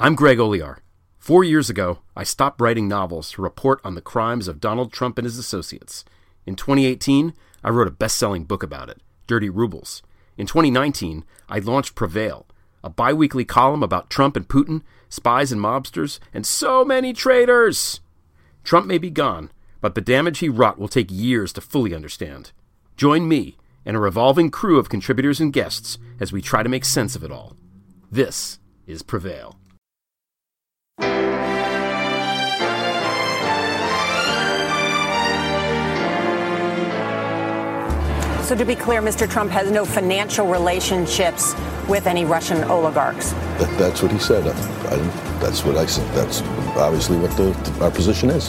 I'm Greg Olear. Four years ago, I stopped writing novels to report on the crimes of Donald Trump and his associates. In 2018, I wrote a best selling book about it, Dirty Rubles. In 2019, I launched Prevail, a bi weekly column about Trump and Putin, spies and mobsters, and so many traitors. Trump may be gone, but the damage he wrought will take years to fully understand. Join me and a revolving crew of contributors and guests as we try to make sense of it all. This is Prevail. So, to be clear, Mr. Trump has no financial relationships with any Russian oligarchs. That, that's what he said. I, I, that's what I said. That's obviously what the, our position is.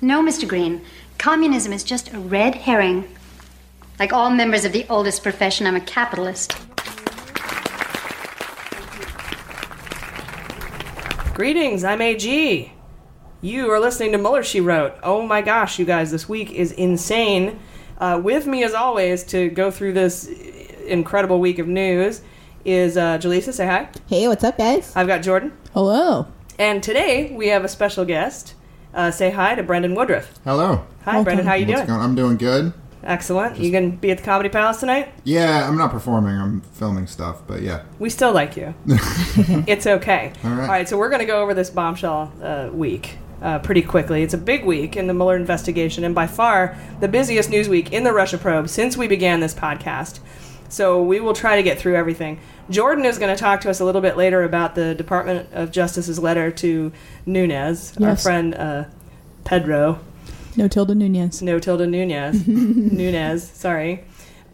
No, Mr. Green. Communism is just a red herring. Like all members of the oldest profession, I'm a capitalist. Greetings, I'm AG. You are listening to Mueller, She Wrote. Oh my gosh, you guys, this week is insane. Uh, with me, as always, to go through this incredible week of news is uh, Jaleesa. Say hi. Hey, what's up, guys? I've got Jordan. Hello. And today we have a special guest. Uh, say hi to Brendan Woodruff. Hello. Hi, Brendan. How you What's doing? going- I'm doing good. Excellent. You gonna be at the Comedy Palace tonight? Yeah, I'm not performing. I'm filming stuff, but yeah. We still like you. it's okay. All right. All right, so we're going to go over this bombshell uh, week uh, pretty quickly. It's a big week in the Mueller investigation, and by far the busiest news week in the Russia probe since we began this podcast. So we will try to get through everything. Jordan is going to talk to us a little bit later about the Department of Justice's letter to Nunes, our friend uh, Pedro. No Tilda Nunez. No tilde Nunez. Nunez, sorry.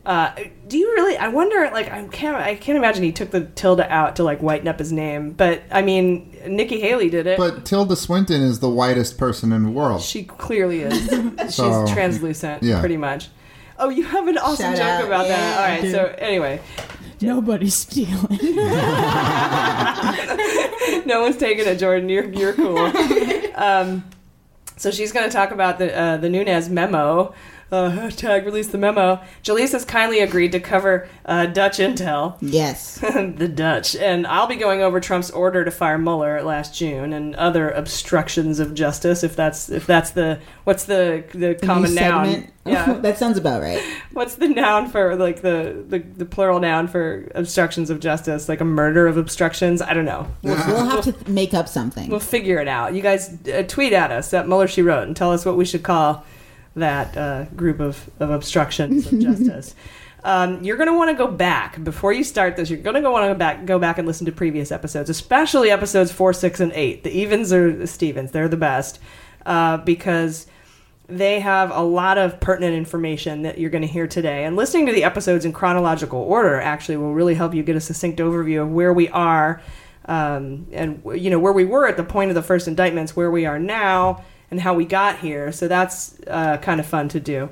Uh, do you really? I wonder. Like, I can't. I can't imagine he took the tilde out to like whiten up his name. But I mean, Nikki Haley did it. But Tilda Swinton is the whitest person in the world. she clearly is. She's So, translucent, yeah. pretty much. Oh, you have an awesome Shout joke out. about that. Yeah, All I right. So anyway, Nobody's stealing. no one's taking it, Jordan. You're you're cool. um, so she's going to talk about the uh, the Nunes memo. Uh, hashtag release the memo. Jaleesa has kindly agreed to cover uh, Dutch intel. yes. the Dutch. And I'll be going over Trump's order to fire Mueller last June and other obstructions of justice. If that's if that's the what's the the common noun? Yeah. that sounds about right. what's the noun for like the, the the plural noun for obstructions of justice? Like a murder of obstructions? I don't know. We'll, We'll have to make up something. we'll figure it out. You guys uh, tweet at us at Mueller She Wrote and tell us what we should call that uh, group of, of obstructions of justice. Um, you're going to want to go back before you start this. You're going to go want to go back, go back and listen to previous episodes, especially episodes four, six, and eight. The evens are the Stevens; they're the best uh, because they have a lot of pertinent information that you're going to hear today. And listening to the episodes in chronological order actually will really help you get a succinct overview of where we are um, and you know where we were at the point of the first indictments, where we are now, and how we got here. So that's uh, kind of fun to do.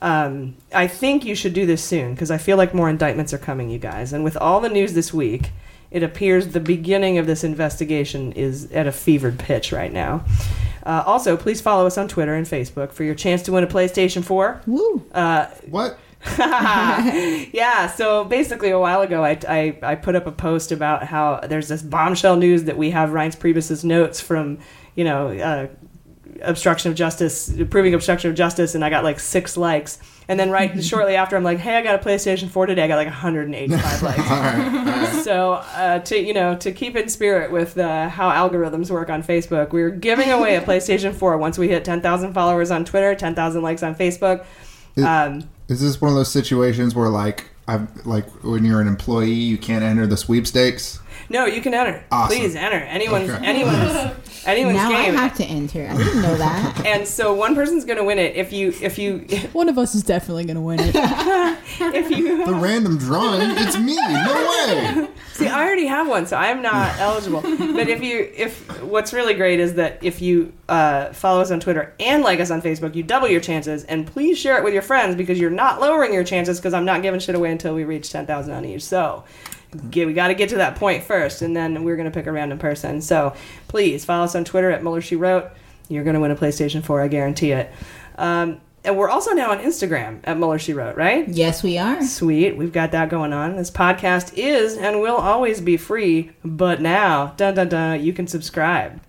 Um, I think you should do this soon because I feel like more indictments are coming, you guys. And with all the news this week, it appears the beginning of this investigation is at a fevered pitch right now. Uh, also, please follow us on Twitter and Facebook for your chance to win a PlayStation 4. Woo. Uh, What? yeah, so basically a while ago, I, I, I put up a post about how there's this bombshell news that we have Reince Priebus's notes from, you know, uh, obstruction of justice, proving obstruction of justice, and I got like six likes. And then right shortly after, I'm like, hey, I got a PlayStation 4 today. I got like 185 likes. So uh, to you know to keep in spirit with uh, how algorithms work on Facebook, we're giving away a PlayStation 4 once we hit 10,000 followers on Twitter, 10,000 likes on Facebook. Is, Um, is this one of those situations where, like, I've like when you're an employee, you can't enter the sweepstakes? No, you can enter. Awesome. Please enter. Anyone's Okay. anyone's anyone's now game. I have to enter. I didn't know that. and so one person's going to win it if you if you One of us is definitely going to win it. if you The random drawing, it's me. No way. See, I already have one, so I'm not eligible. But if you, if what's really great is that if you uh, follow us on Twitter and like us on Facebook, you double your chances. And please share it with your friends because you're not lowering your chances because I'm not giving shit away until we reach ten thousand on each. So. Get, we got to get to that point first, and then we're going to pick a random person. So please follow us on Twitter at Mueller She Wrote. You're going to win a PlayStation 4, I guarantee it. Um, and we're also now on Instagram at Mueller She Wrote, right? Yes, we are. Sweet. We've got that going on. This podcast is and will always be free, but now, dun dun dun, you can subscribe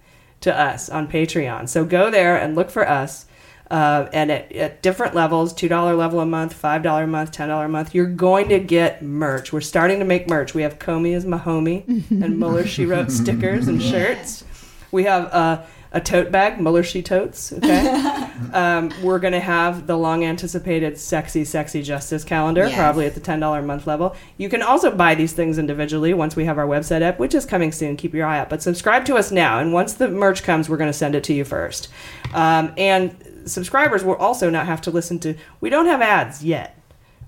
to us on Patreon. So go there and look for us. Uh, and at, at different levels $2 level a month, $5 a month, $10 a month, you're going to get merch. We're starting to make merch. We have Comey as my and Mueller She Wrote stickers and shirts. We have uh, a tote bag, Mueller She Totes. Okay. um, we're going to have the long anticipated Sexy, Sexy Justice calendar, Yes. probably at the $10 a month level. You can also buy these things individually once we have our website up, which is coming soon. Keep your eye out. But subscribe to us now. And once the merch comes, we're going to send it to you first. Um, and subscribers will also not have to listen to, we don't have ads yet,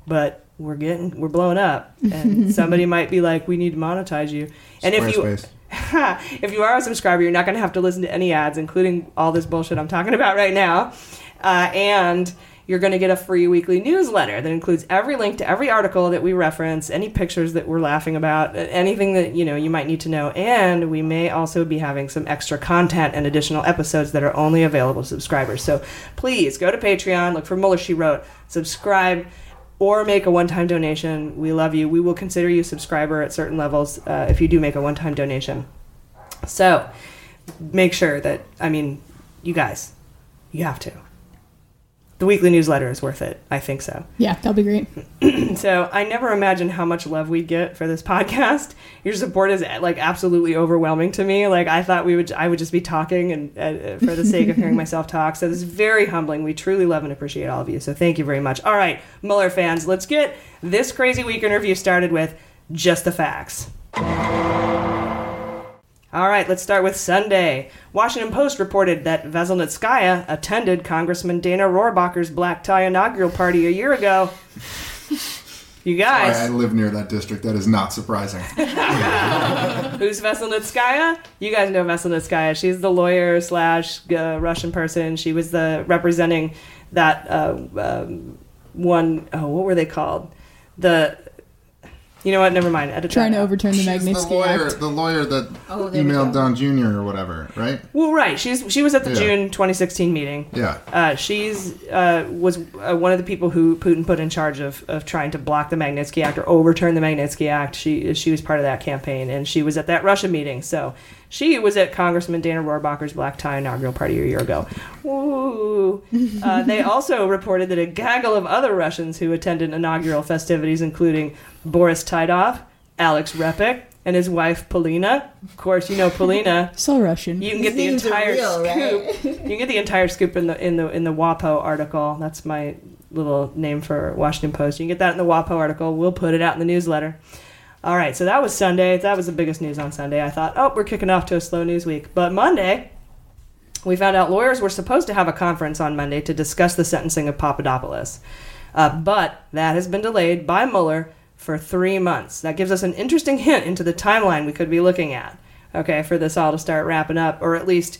but we're getting, we're blowing up. And somebody might be like, we need to monetize you. And if you, Squarespace. if you are a subscriber, you're not going to have to listen to any ads, including all this bullshit I'm talking about right now. Uh, and you're going to get a free weekly newsletter that includes every link to every article that we reference, any pictures that we're laughing about, anything that you know you might need to know. And we may also be having some extra content and additional episodes that are only available to subscribers. So please go to Patreon, look for Mueller She Wrote, subscribe or make a one-time donation. We love you. We will consider you a subscriber at certain levels uh, if you do make a one-time donation. So make sure that I mean, you guys, you have to. The weekly newsletter is worth it. I think so. Yeah, that'll be great. So I never imagined how much love we'd get for this podcast. Your support is like absolutely overwhelming to me. Like I thought we would, I would just be talking and uh, for the sake of hearing myself talk. So this is very humbling. We truly love and appreciate all of you. So thank you very much. All right, Mueller fans, let's get this crazy week interview started with just the facts. All right, let's start with Sunday. Washington Post reported that Veselnitskaya attended Congressman Dana Rohrabacher's black tie inaugural party a year ago. You I, I live near that district. That is not surprising. who's Veselnitskaya? You guys know Veselnitskaya. She's the lawyer slash uh, Russian person. She was the representing that uh, um, one oh what were they called? The you know what? Never mind. Edit that Trying to out. overturn the She's the Magnitsky lawyer, Act. the lawyer that Oh, there we emailed go. Don Jr. or whatever, right? Well, right. She's she was at the Yeah. June 2016 meeting. Yeah. Uh, she's uh, was uh, one of the people who Putin put in charge of, of trying to block the Magnitsky Act or overturn the Magnitsky Act. She she was part of that campaign, and she was at that Russia meeting. So she was at Congressman Dana Rohrabacher's black tie inaugural party a year ago. Woo! Uh, they also reported that a gaggle of other Russians who attended inaugural festivities, including Boris Titov, Alex Repik, and his wife Polina. Of course, you know Polina. So Russian. You can get the These names are entire real, right? scoop. you can get the entire scoop in the in the in the WAPO article. That's my little name for Washington Post. You can get that in the WAPO article. We'll put it out in the newsletter. All right, so that was Sunday. That was the biggest news on Sunday. I thought, oh, we're kicking off to a slow news week. But Monday, we found out lawyers were supposed to have a conference on Monday to discuss the sentencing of Papadopoulos. Uh, but that has been delayed by Mueller for three months. That gives us an interesting hint into the timeline we could be looking at, okay, for this all to start wrapping up, or at least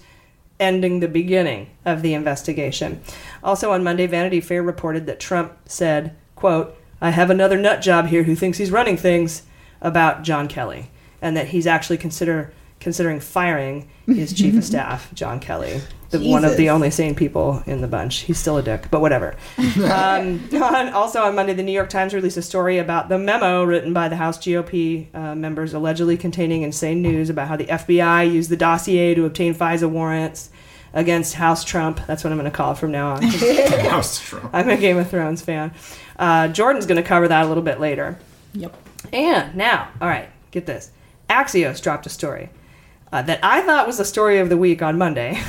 ending the beginning of the investigation. Also on Monday, Vanity Fair reported that Trump said, quote, I have another nut job here who thinks he's running things about John Kelly, and that he's actually consider considering firing his chief of staff, John Kelly, the, one of the only sane people in the bunch. He's still a dick, but whatever. um, on- also on Monday, the New York Times released a story about the memo written by the House GOP uh, members allegedly containing insane news about how the FBI used the dossier to obtain FISA warrants against House Trump. That's what I'm going to call it from now on. House Trump. I'm a Game of Thrones fan. Uh, Jordan's going to cover that a little bit later. Yep. And now, all right, get this. Axios dropped a story uh, that I thought was the story of the week on Monday.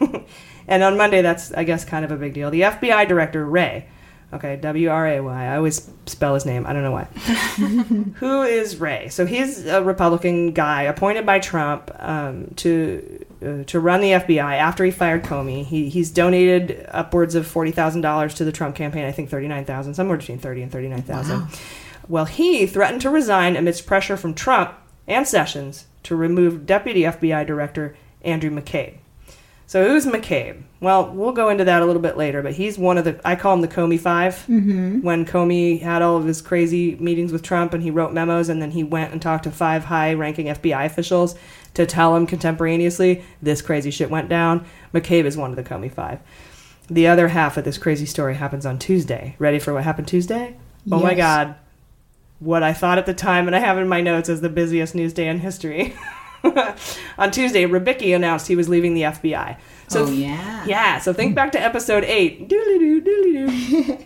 and on Monday, that's, I guess, kind of a big deal. The FBI director, Wray, okay, W R A Y, I always spell his name, I don't know why. Who is Wray? So he's a Republican guy appointed by Trump um, to. Uh, to run the FBI after he fired Comey, he, he's donated upwards of forty thousand dollars to the Trump campaign. I think thirty nine thousand, somewhere between thirty and thirty nine thousand. Well, he threatened to resign amidst pressure from Trump and Sessions to remove Deputy FBI Director Andrew McCabe. So who's McCabe? Well, we'll go into that a little bit later, but he's one of the I call him the Comey 5 Mhm. When Comey had all of his crazy meetings with Trump and he wrote memos and then he went and talked to five high-ranking FBI officials to tell him contemporaneously this crazy shit went down. McCabe is one of the Comey 5. The other half of this crazy story happens on Tuesday. Ready for what happened Tuesday? Oh my god. What I thought at the time and I have in my notes as the busiest news day in history. on Tuesday, Rybicki announced he was leaving the FBI. So Oh, yeah. yeah. So think back to episode eight. Doodly-doo, doodly-doo.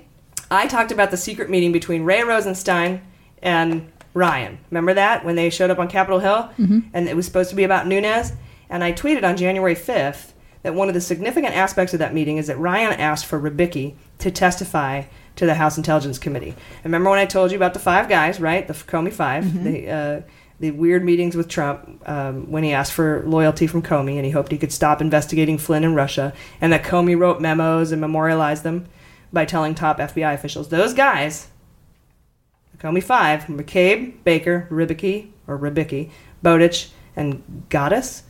I talked about the secret meeting between Wray Rosenstein and Ryan. Remember that when they showed up on Capitol Hill, Mhm. and it was supposed to be about Nunes. And I tweeted on January fifth that one of the significant aspects of that meeting is that Ryan asked for Rybicki to testify to the House Intelligence Committee. And remember when I told you about the five guys, right? The Comey 5 Mhm. The uh, the weird meetings with Trump um, when he asked for loyalty from Comey and he hoped he could stop investigating Flynn and Russia, and that Comey wrote memos and memorialized them by telling top FBI officials. Those guys, the Comey Five, McCabe, Baker, Rybicki, or Rybicki, Bowdich, and Ghattas.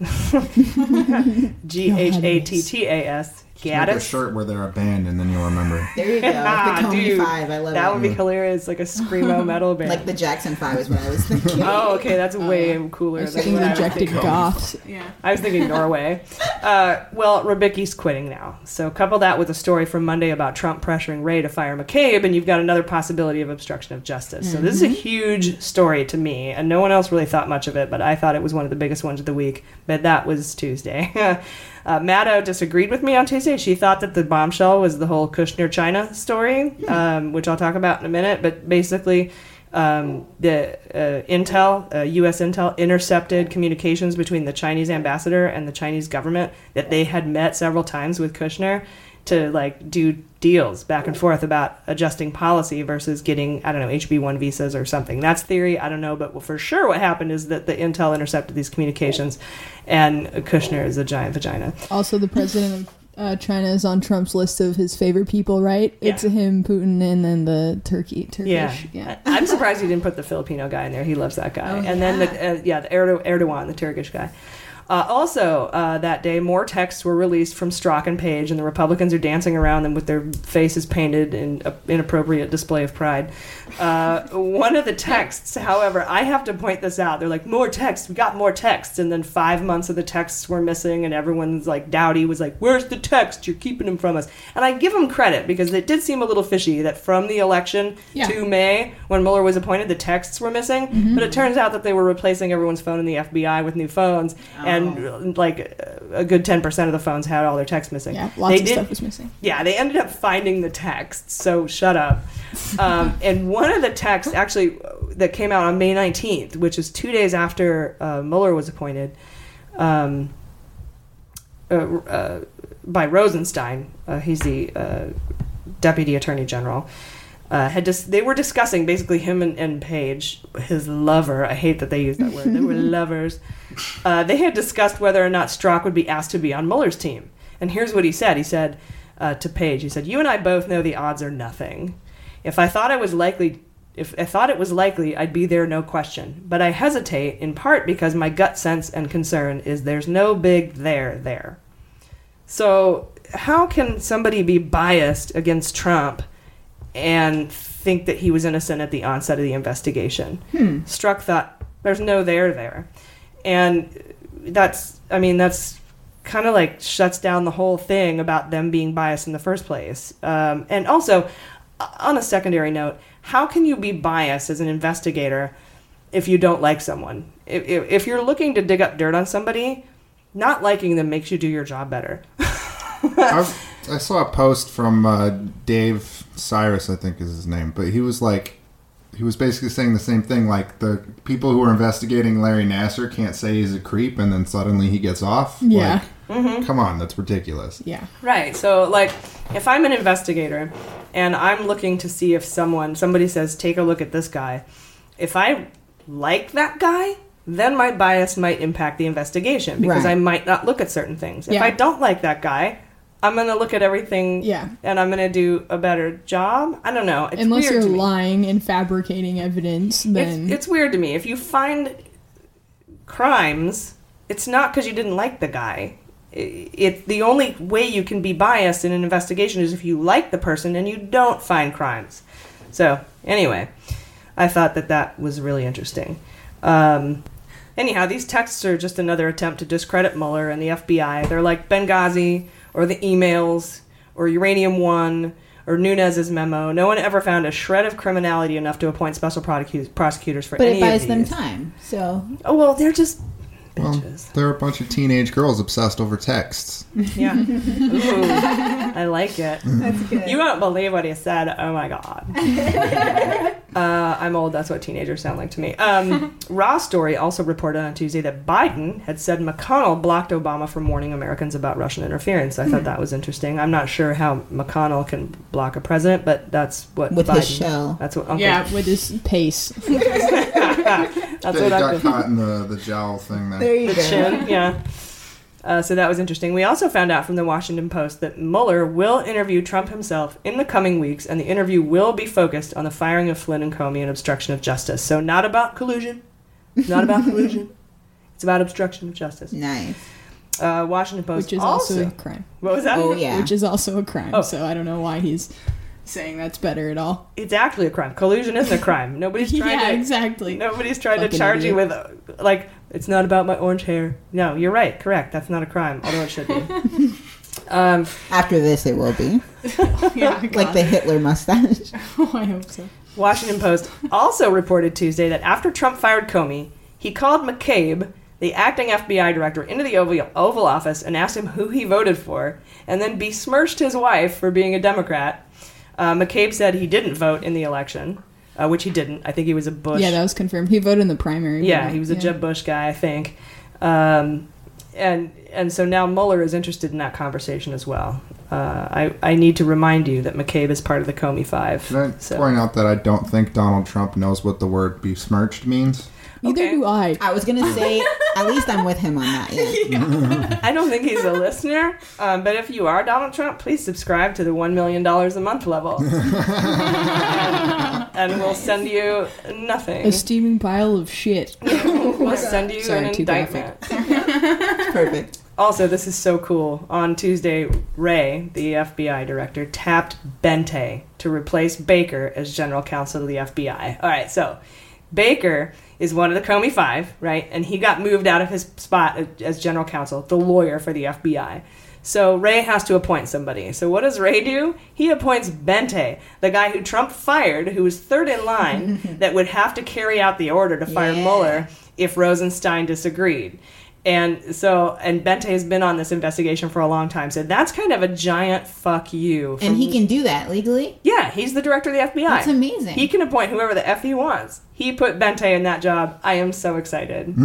G H A T T A S. Make a Ghattas. shirt where they're a band, and then you'll remember. There you go. Ah, the Comey dude, Five. I love that it. would be hilarious, like a screamo metal band. Like the Jackson Five is what I was thinking. Oh, okay, that's way cooler. I than what rejected thinking. goths. Yeah, I was thinking Norway. uh, well, Rybicki's quitting now. So couple that with a story from Monday about Trump pressuring Wray to fire McCabe, and you've got another possibility of obstruction of justice. So this is a Mhm. huge story to me, and no one else really thought much of it, but I thought it was one of the biggest ones of the week. But that was Tuesday. Uh, Maddow disagreed with me on Tuesday. She thought that the bombshell was the whole Kushner China story, um, which I'll talk about in a minute. But basically, um, the uh, Intel, uh, U.S. Intel, intercepted communications between the Chinese ambassador and the Chinese government that they had met several times with Kushner to like do deals back and forth about adjusting policy versus getting I don't know HB1 visas or something. That's theory. I don't know, but for sure what happened is that the Intel intercepted these communications, and Kushner is a giant vagina. Also, the president of uh, China is on Trump's list of his favorite people, right? It's him, Putin, and then the Turkey. Turkish. Yeah. yeah. I'm surprised he didn't put the Filipino guy in there. He loves that guy. Oh, and then the uh, yeah, the Erdo- Erdogan, the Turkish guy. Uh, also, uh, that day, more texts were released from Strzok and Page, and the Republicans are dancing around them with their faces painted in a inappropriate display of pride. Uh, one of the texts, however, I have to point this out. They're like, more texts, we got more texts. And then five months of the texts were missing, and everyone's like, Gowdy was like, where's the text? You're keeping them from us. And I give them credit because it did seem a little fishy that from the election Yeah. to May, when Mueller was appointed, the texts were missing. Mhm. But it turns out that they were replacing everyone's phone in the FBI with new phones, and like a good ten percent of the phones had all their text missing. Yeah, lots They of did- stuff was missing. Yeah, they ended up finding the text. So shut up. Um, and one of the texts actually that came out on May nineteenth, which is two days after uh, Mueller was appointed. Um, uh, uh, by Rosenstein, uh, he's the uh, deputy attorney general. Uh, had just they were discussing basically him and, and Page, his lover. I hate that they use that word. They were lovers. Uh, they had discussed whether or not Strzok would be asked to be on Mueller's team. And here's what he said. He said uh, to Page, he said, "You and I both know the odds are nothing. If I thought I was likely, if I thought it was likely, I'd be there, no question. But I hesitate in part because my gut sense and concern is there's no big there there. So how can somebody be biased against Trump and think that he was innocent at the onset of the investigation? Hmm. Strzok thought there's no there there, and that's I mean that's kind of like shuts down the whole thing about them being biased in the first place. Um, and also, on a secondary note, how can you be biased as an investigator if you don't like someone? If, if, if you're looking to dig up dirt on somebody, not liking them makes you do your job better. I, I saw a post from uh, Dave Cyrus, I think is his name, but he was like, he was basically saying the same thing. Like the people who are investigating Larry Nassar can't say he's a creep, and then suddenly he gets off. Yeah. Like, Mhm. come on, that's ridiculous. Yeah. Right. So, like, if I'm an investigator and I'm looking to see if someone, somebody says, take a look at this guy, if I like that guy, then my bias might impact the investigation because Right. I might not look at certain things. If Yeah. I don't like that guy, I'm gonna look at everything. Yeah. And I'm gonna do a better job. I don't know. It's Unless weird you're to me. lying and fabricating evidence, then It's, it's weird to me. If you find crimes, it's not because you didn't like the guy. It, it the only way you can be biased in an investigation is if you like the person and you don't find crimes. So anyway, I thought that that was really interesting. Um, anyhow, these texts are just another attempt to discredit Mueller and the FBI. They're like Benghazi or the emails or Uranium One or Nunes's memo. No one ever found a shred of criminality enough to appoint special prosecutors for But any it buys them time. So Oh well, they're just Well, there are a bunch of teenage girls obsessed over texts. yeah. Ooh, I like it. That's good. You won't believe what he said. Oh my god. uh, I'm old. That's what teenagers sound like to me. Um, Raw Story also reported on Tuesday that Biden had said McConnell blocked Obama from warning Americans about Russian interference. I thought that was interesting. I'm not sure how McConnell can block a president, but that's what With Biden, his show. That's what. Uncle, yeah, with his pace. that's They what got Uncle- caught in the, the jowl thing there. there you the go. chin, yeah. Uh, so that was interesting. We also found out from the Washington Post that Mueller will interview Trump himself in the coming weeks, and the interview will be focused on the firing of Flynn and Comey and obstruction of justice. So not about collusion, not about collusion. It's about obstruction of justice. Nice. Uh, Washington Post Which is also. also a crime. what was that? Oh yeah. Which is also a crime. Oh. So I don't know why he's saying that's better at all. It's actually a crime. Collusion isn't a crime. Nobody's trying yeah, to. exactly. Nobody's trying to Fucking charge you with, uh, like, it's not about my orange hair. No, you're right. Correct. That's not a crime, although it should be. um, After this, it will be yeah, like the Hitler mustache. oh, I hope so. Washington Post also reported Tuesday that after Trump fired Comey, he called McCabe, the acting FBI director, into the Oval, Oval Office and asked him who he voted for, and then besmirched his wife for being a Democrat. Uh, McCabe said he didn't vote in the election, uh, which he didn't. I think he was a Bush. Yeah, that was confirmed. He voted in the primary. Yeah, he was a yeah. Jeb Bush guy, I think. Um, and and so now Mueller is interested in that conversation as well. Uh, I I need to remind you that McCabe is part of the Comey Five. Can I So- point out that I don't think Donald Trump knows what the word besmirched means? Neither Okay. do I. I was gonna say, at least I'm with him on that. Yeah. I don't think he's a listener, um, but if you are Donald Trump, please subscribe to the $1 million a month level. and, and we'll send you nothing. A steaming pile of shit. We'll send you Sorry, an too indictment. Perfect. Also, this is so cool. On Tuesday, Wray, the FBI director, tapped Boente to replace Baker as general counsel to the FBI. All right, so Baker is one of the Comey Five, right? And he got moved out of his spot as general counsel, the lawyer for the FBI. So Wray has to appoint somebody. So what does Wray do? He appoints Boente, the guy who Trump fired, who was third in line, that would have to carry out the order to fire Yeah. Mueller if Rosenstein disagreed. And so, and Boente has been on this investigation for a long time. So that's kind of a giant fuck you. And he can do that legally. yeah, he's the director of the FBI. That's amazing. He can appoint whoever the F he wants. He put Boente in that job. I am so excited.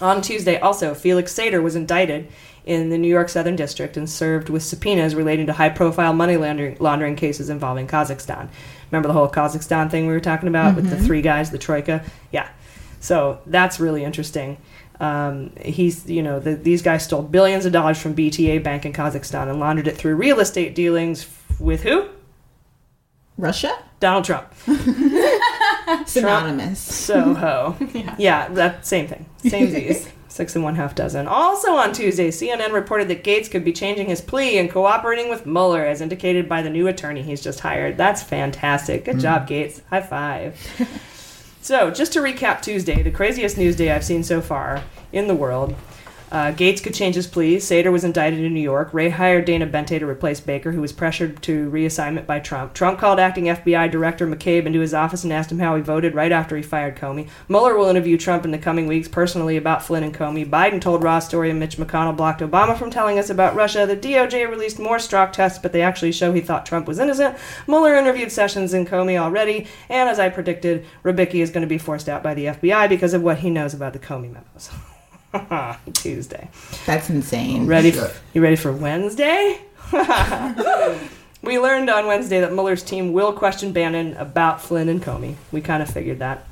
On Tuesday, also, Felix Sater was indicted in the New York Southern District and served with subpoenas relating to high profile money laundering, laundering cases involving Kazakhstan. Remember the whole Kazakhstan thing we were talking about mm-hmm. with the three guys, the Troika? Yeah. So that's really interesting. Um, he's, you know, the, these guys stole billions of dollars from BTA Bank in Kazakhstan and laundered it through real estate dealings with who? Russia? Donald Trump. Synonymous. Soho. yeah. yeah, that same thing. Same. Six and one half dozen. Also on Tuesday, CNN reported that Gates could be changing his plea and cooperating with Mueller, as indicated by the new attorney he's just hired. That's fantastic. Good job, Gates. High five. So, just to recap Tuesday, the craziest news day I've seen so far in the world. Uh, Gates could change his plea. Sater was indicted in New York. Wray hired Dana Boente to replace Baker, who was pressured to reassignment by Trump. Trump called acting FBI Director McCabe into his office and asked him how he voted right after he fired Comey. Mueller will interview Trump in the coming weeks personally about Flynn and Comey. Biden told Raw Story and Mitch McConnell blocked Obama from telling us about Russia. The DOJ released more Strzok tests, but they actually show he thought Trump was innocent. Mueller interviewed Sessions and Comey already, and as I predicted, Rybicki is going to be forced out by the FBI because of what he knows about the Comey memos. Tuesday. That's insane. Ready? Shit. you ready for Wednesday? we learned on Wednesday that Mueller's team will question Bannon about Flynn and Comey. We kind of figured that.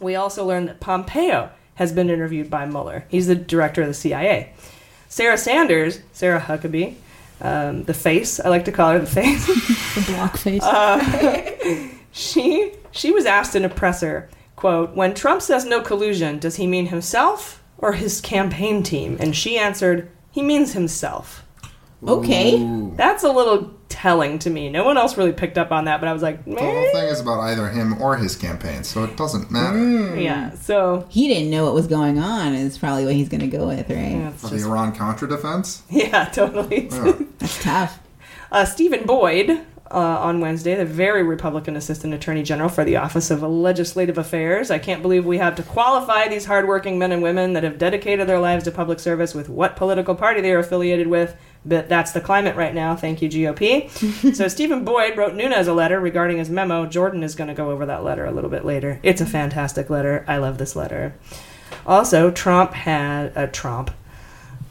We also learned that Pompeo has been interviewed by Mueller. He's the director of the CIA. Sarah Sanders, Sarah Huckabee, um, the face. I like to call her the face. the block face. Uh, she she was asked in a presser, quote, "When Trump says no collusion, does he mean himself or his campaign team?" And she answered, "He means himself." Okay. That's a little telling to me. No one else really picked up on that, but I was like, The whole thing is about either him or his campaign, so it doesn't matter. Mm. Yeah, so he didn't know what was going on. Is probably what he's going to go with, right? For the Iran Contra defense? Yeah, totally. That's tough. Uh, Stephen Boyd uh, on Wednesday, the very Republican Assistant Attorney General for the Office of Legislative Affairs. I can't believe we have to qualify these hardworking men and women that have dedicated their lives to public service with what political party they are affiliated with. But that's the climate right now. Thank you, GOP. so Stephen Boyd wrote Nunes a letter regarding his memo. Jordan is going to go over that letter a little bit later. It's a fantastic letter. I love this letter. Also, Trump had a uh, Trump.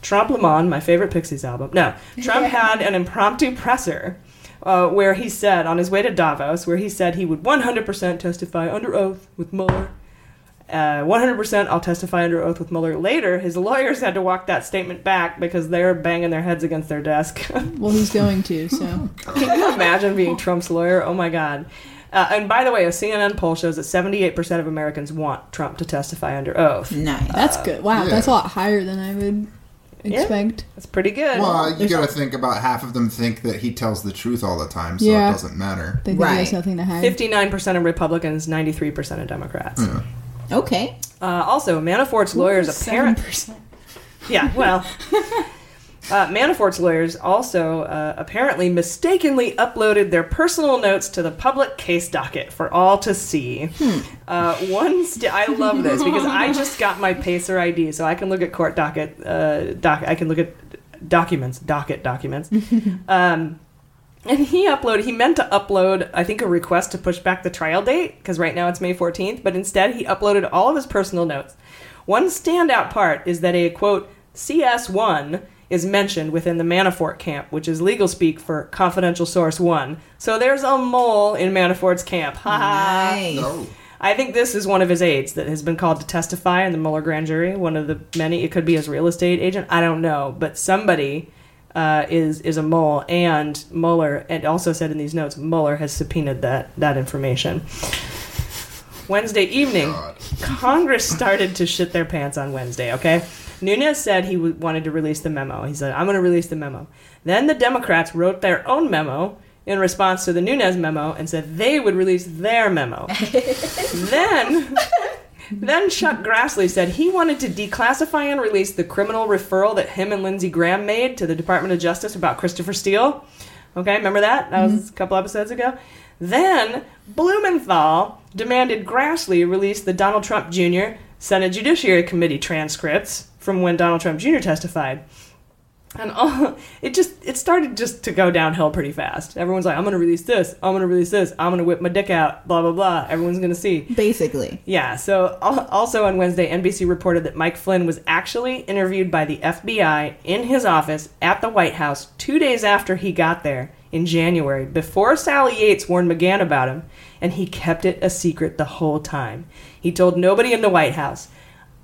Trompe le Monde, my favorite Pixies album. No, Trump had an impromptu presser uh, where he said, on his way to Davos, where he said he would 100% testify under oath with Mueller. Uh, 100% I'll testify under oath with Mueller. Later, his lawyers had to walk that statement back because they're banging their heads against their desk. well, he's going to, so. Can you imagine being Trump's lawyer? Oh my God. Uh, and by the way, a CNN poll shows that 78% of Americans want Trump to testify under oath. Nice. That's good. Wow, yeah. that's a lot higher than I would expect. That's pretty good. Well, you got to think about half of them think that he tells the truth all the time, so Yeah. it doesn't matter. They think he has nothing to hide. 59% of Republicans, 93% of Democrats. Okay. Uh, also, Manafort's lawyers apparently. Yeah, well. Uh, Manafort's lawyers also uh, apparently mistakenly uploaded their personal notes to the public case docket for all to see. Uh, one, st- I love this because I just got my Pacer ID, so I can look at court docket. Uh, doc- I can look at documents, docket documents. um, and he uploaded. He meant to upload, I think, a request to push back the trial date because right now it's May 14th. But instead, he uploaded all of his personal notes. One standout part is that a quote CS1 is mentioned within the Manafort camp, which is legal speak for confidential source one. So there's a mole in Manafort's camp. Ha ha. Nice. I think this is one of his aides that has been called to testify in the Mueller grand jury. One of the many. It could be his real estate agent. I don't know, but somebody uh, is is a mole, and Mueller, and also said in these notes, Mueller has subpoenaed that that information. Wednesday evening, Congress started to shit their pants on Wednesday. Okay, Nunes said he w- wanted to release the memo. He said, "I'm going to release the memo." Then the Democrats wrote their own memo in response to the Nunes memo and said they would release their memo. then then Chuck Grassley said he wanted to declassify and release the criminal referral that him and Lindsey Graham made to the Department of Justice about Christopher Steele. Okay, remember that? That was mm-hmm. a couple episodes ago. Then Blumenthal demanded Grassley release the Donald Trump Jr. Senate Judiciary Committee transcripts from when Donald Trump Jr. testified. And all, it just it started just to go downhill pretty fast. Everyone's like, "I'm going to release this. I'm going to release this. I'm going to whip my dick out." Blah blah blah. Everyone's going to see. Basically. Yeah. So also on Wednesday, NBC reported that Mike Flynn was actually interviewed by the FBI in his office at the White House two days after he got there in January, before Sally Yates warned McGahn about him, and he kept it a secret the whole time. He told nobody in the White House.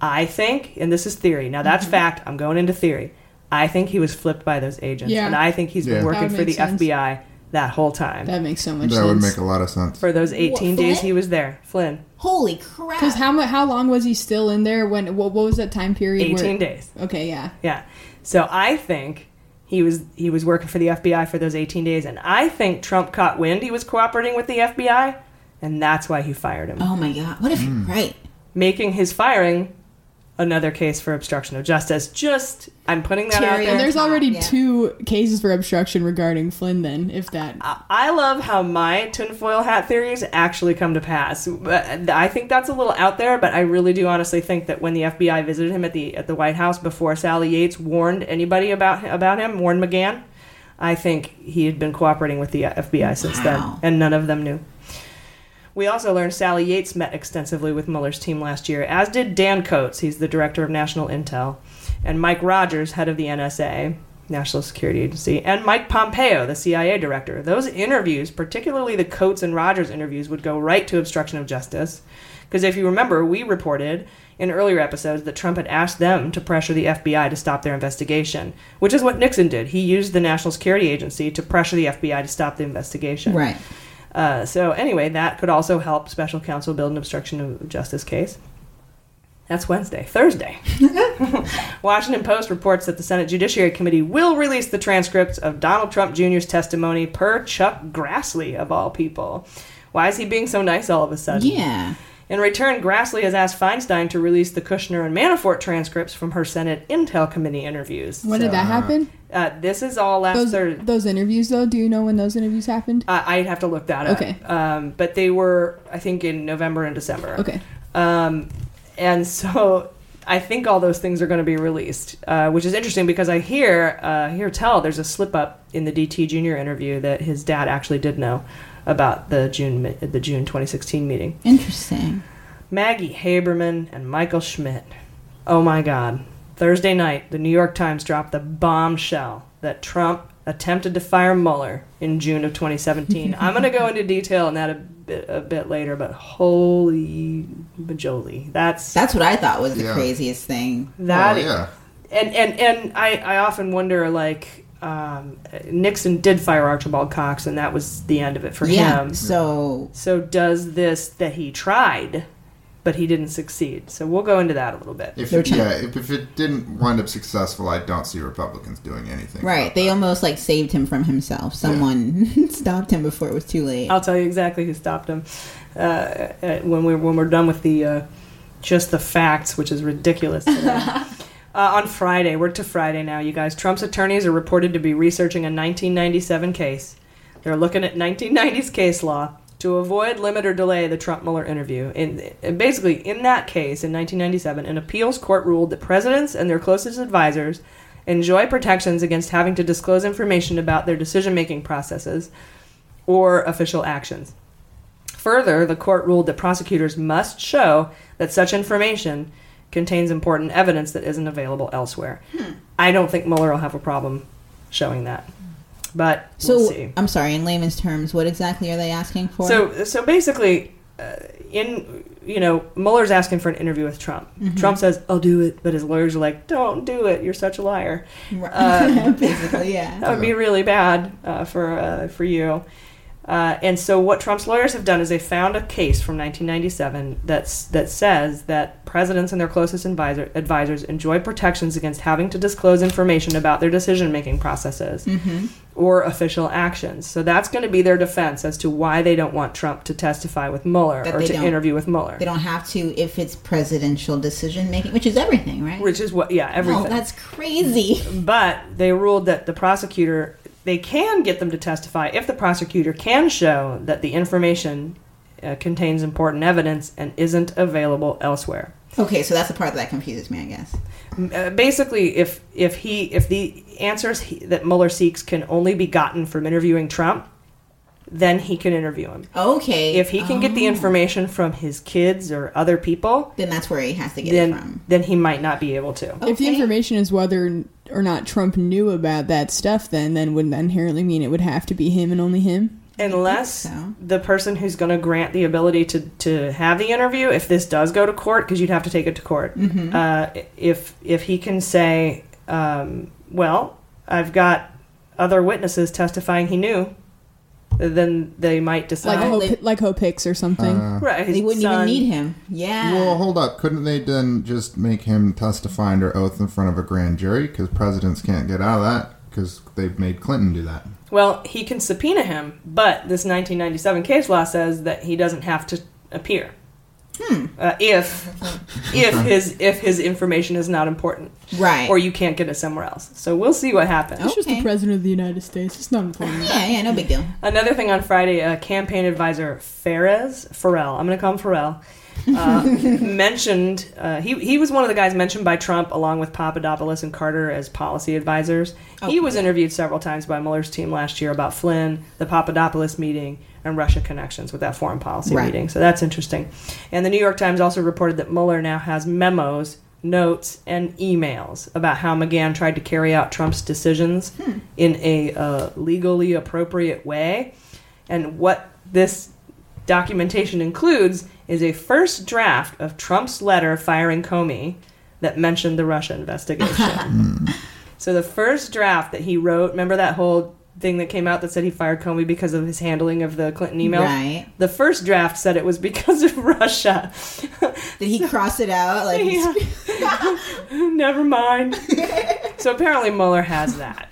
I think, and this is theory. Now that's mm-hmm. fact. I'm going into theory. I think he was flipped by those agents, Yeah. and I think he's been Yeah. Working for the sense. FBI that whole time. That makes so much sense. That sense. would make a lot of sense. for those 18 What, days he was there, Flynn. Holy crap. Because how how long was he still in there? When what, what was that time period? 18 where- days. Okay, yeah. Yeah. So I think he was he was working for the FBI for those 18 days, and I think Trump caught wind he was cooperating with the FBI, and that's why he fired him, Oh my god. What if you're hmm. right? making his firing another case for obstruction of justice. Just I'm putting that out there. And there's already yeah. two cases for obstruction regarding Flynn. Then, if that I love how my tinfoil hat theories actually come to pass. Uh, I think that's a little out there, but I really do honestly think that when the FBI visited him at the at the White House before Sally Yates warned anybody about about him, warned McGahn, I think he had been cooperating with the uh, FBI since then, and none of them knew. We also learned Sally Yates met extensively with Mueller's team last year, as did Dan Coats, he's the director of national intel, and Mike Rogers, head of the NSA, National Security Agency, and Mike Pompeo, the CIA director. Those interviews, particularly the Coats and Rogers interviews, would go right to obstruction of justice. Because if you remember, we reported in earlier episodes that Trump had asked them to pressure the FBI to stop their investigation, which is what Nixon did. He used the National Security Agency to pressure the FBI to stop the investigation. Right. Uh, so anyway, that could also help special counsel build an obstruction of justice case. That's Wednesday. Thursday. Washington Post reports that the Senate Judiciary Committee will release the transcripts of Donald Trump Jr.'s testimony per Chuck Grassley, of all people. Why is he being so nice all of a sudden? Yeah. In return, Grassley has asked Feinstein to release the Kushner and Manafort transcripts from her Senate Intel Committee interviews. When did that happen? Uh, this is all last Those, Thursday. those interviews, though, do you know when those interviews happened? Uh, I'd have to look that up. Okay. Um, but they were, I think, in November and December. Okay. Um, and so I think all those things are going to be released, uh, which is interesting because I hear uh, hear tell there's a slip up in the DT Junior interview that his dad actually did know about the June the June 2016 meeting. Interesting. Maggie Haberman and Michael Schmidt. Oh my God. Thursday night, the New York Times dropped the bombshell that Trump attempted to fire Mueller in June of 2017. I'm going to go into detail on that a bit, a bit later, but holy bajoli. That's That's what I thought was the Yeah. craziest thing. that Oh, yeah. and and and I, I often wonder like um, Nixon did fire Archibald Cox and that was the end of it for yeah. him. So So does this that he tried, but he didn't succeed. So we'll go into that a little bit. If They're yeah, if, if it didn't wind up successful, I don't see Republicans doing anything. right, they that. almost like saved him from himself. Someone stopped him before it was too late. I'll tell you exactly who stopped him uh, uh, when we when we're done with the uh, just the facts, which is ridiculous. Uh, on Friday, we're to Friday now, you guys. Trump's attorneys are reported to be researching a 1997 case. They're looking at 1990s case law to avoid, limit, or delay the Trump Mueller interview. In, and basically, in that case, in 1997, an appeals court ruled that presidents and their closest advisors enjoy protections against having to disclose information about their decision making processes or official actions. Further, the court ruled that prosecutors must show that such information contains important evidence that isn't available elsewhere. I don't think Mueller will have a problem showing that, but so we'll see. I'm sorry, in layman's terms, what exactly are they asking for? So, so basically, uh, in you know, Mueller's asking for an interview with Trump. Mhm. Trump says, "I'll do it," but his lawyers are like, "Don't do it. You're such a liar." Right. Uh, Basically, yeah. that would be really bad uh, for uh, for you. Uh, and so, what Trump's lawyers have done is they found a case from 1997 that's that says that presidents and their closest advisor, advisors enjoy protections against having to disclose information about their decision-making processes Mhm. or official actions. So that's going to be their defense as to why they don't want Trump to testify with Mueller That or to interview with Mueller. They don't have to if it's presidential decision making, which is everything, right? Which is what, yeah, everything. Oh, that's crazy. But they ruled that the prosecutor, they can get them to testify if the prosecutor can show that the information uh, contains important evidence and isn't available elsewhere. Okay, so that's the part that confuses me, I guess. Uh, basically, if if he if the answers he, that Mueller seeks can only be gotten from interviewing Trump, then he can interview him. Okay. If he can get the Oh. information from his kids or other people, then that's where he has to get then, it from. Then he might not be able to. If the information is whether or not Trump knew about that stuff, then then wouldn't that inherently mean it would have to be him and only him? Unless the person who's going to grant the ability to, to have the interview, if this does go to court, because you'd have to take it to court, Mhm. uh, if if he can say, um, "Well, I've got other witnesses testifying he knew," then they might decide. Like Hope, like Hope Hicks or something. Uh, Right, his They wouldn't even need him. Yeah. Well, hold up. Couldn't they then just make him testify under oath in front of a grand jury? Because presidents can't get out of that because they've made Clinton do that. Well, he can subpoena him, but this 1997 case law says that he doesn't have to appear. Uh, if if his if his information is not important, Right. or you can't get it somewhere else. So we'll see what happens. It's just the president of the United States. It's not important. Yeah, yeah, no big deal. Another thing on Friday, uh, campaign advisor Phares Farrell, I'm going to call him Farrell, uh, mentioned uh, he he was one of the guys mentioned by Trump along with Papadopoulos and Carter as policy advisors. he was interviewed several times by Mueller's team last year about Flynn, the Papadopoulos meeting, and Russia connections with that foreign policy Right. meeting. So that's interesting. And the New York Times also reported that Mueller now has memos. Notes and emails about how McGahn tried to carry out Trump's decisions in a uh, legally appropriate way, and what this documentation includes is a first draft of Trump's letter firing Comey that mentioned the Russia investigation. so the first draft that he wrote, remember that whole thing that came out that said he fired Comey because of his handling of the Clinton email? Right. The first draft said it was because of Russia. Did he cross it out? Like, Never mind. so apparently Mueller has that.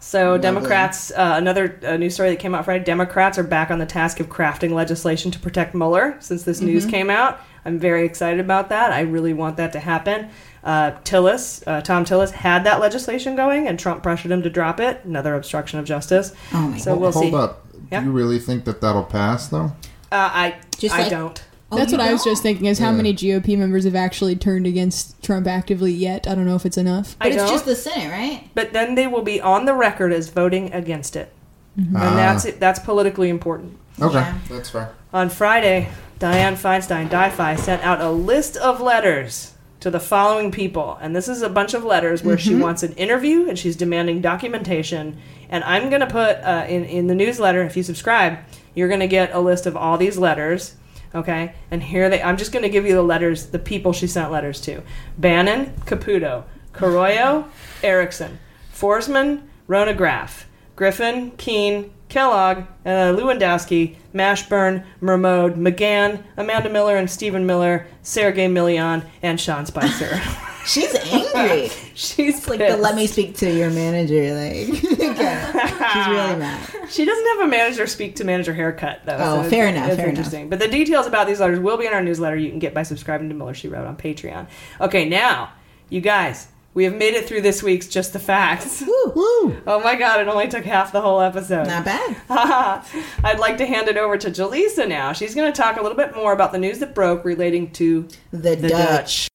So Lovely. Democrats, uh, another uh, news story that came out Friday. Democrats are back on the task of crafting legislation to protect Mueller since this news Mhm. came out. I'm very excited about that. I really want that to happen. Uh, Tillis, uh, Thom Tillis, had that legislation going, and Trump pressured him to drop it. Another obstruction of justice. Oh my so we'll Hold see. up. Yeah. Do you really think that that'll pass, though? Uh, I Just I like- don't. That's what I was just thinking is how Yeah. many GOP members have actually turned against Trump actively yet. I don't know if it's enough. I but it's don't. just the Senate, right? But then they will be on the record as voting against it, Mm-hmm. Ah. and that's it. that's politically important. Okay, Yeah. that's fair. On Friday, Dianne Feinstein, DiFi, sent out a list of letters to the following people. And this is a bunch of letters where she wants an interview and she's demanding documentation. And I'm going to put uh, in, in the newsletter, if you subscribe, you're going to get a list of all these letters. Okay? And here they, I'm just going to give you the letters, the people she sent letters to Bannon, Caputo, Corallo, Erickson, Forsman, Rona Graff, Griffin, Keene, Kellogg, uh, Lewandowski, Mashburn, Mermode, McGahn, Amanda Miller and Stephen Miller, Sergei Millian, and Sean Spicer. She's angry. She's like the let me speak to your manager. Like, she's really mad. She doesn't have a manager speak to manager haircut though. Oh, it's- fair enough, It's fair interesting. But the details about these letters will be in our newsletter. You can get by subscribing to Mueller She Wrote on Patreon. Okay, now you guys, we have made it through this week's Just the Facts. Woo. Oh my god, it only took half the whole episode. Not bad. I'd like to hand it over to Jaleesa now. She's going to talk a little bit more about the news that broke relating to The, the Dutch. Dutch.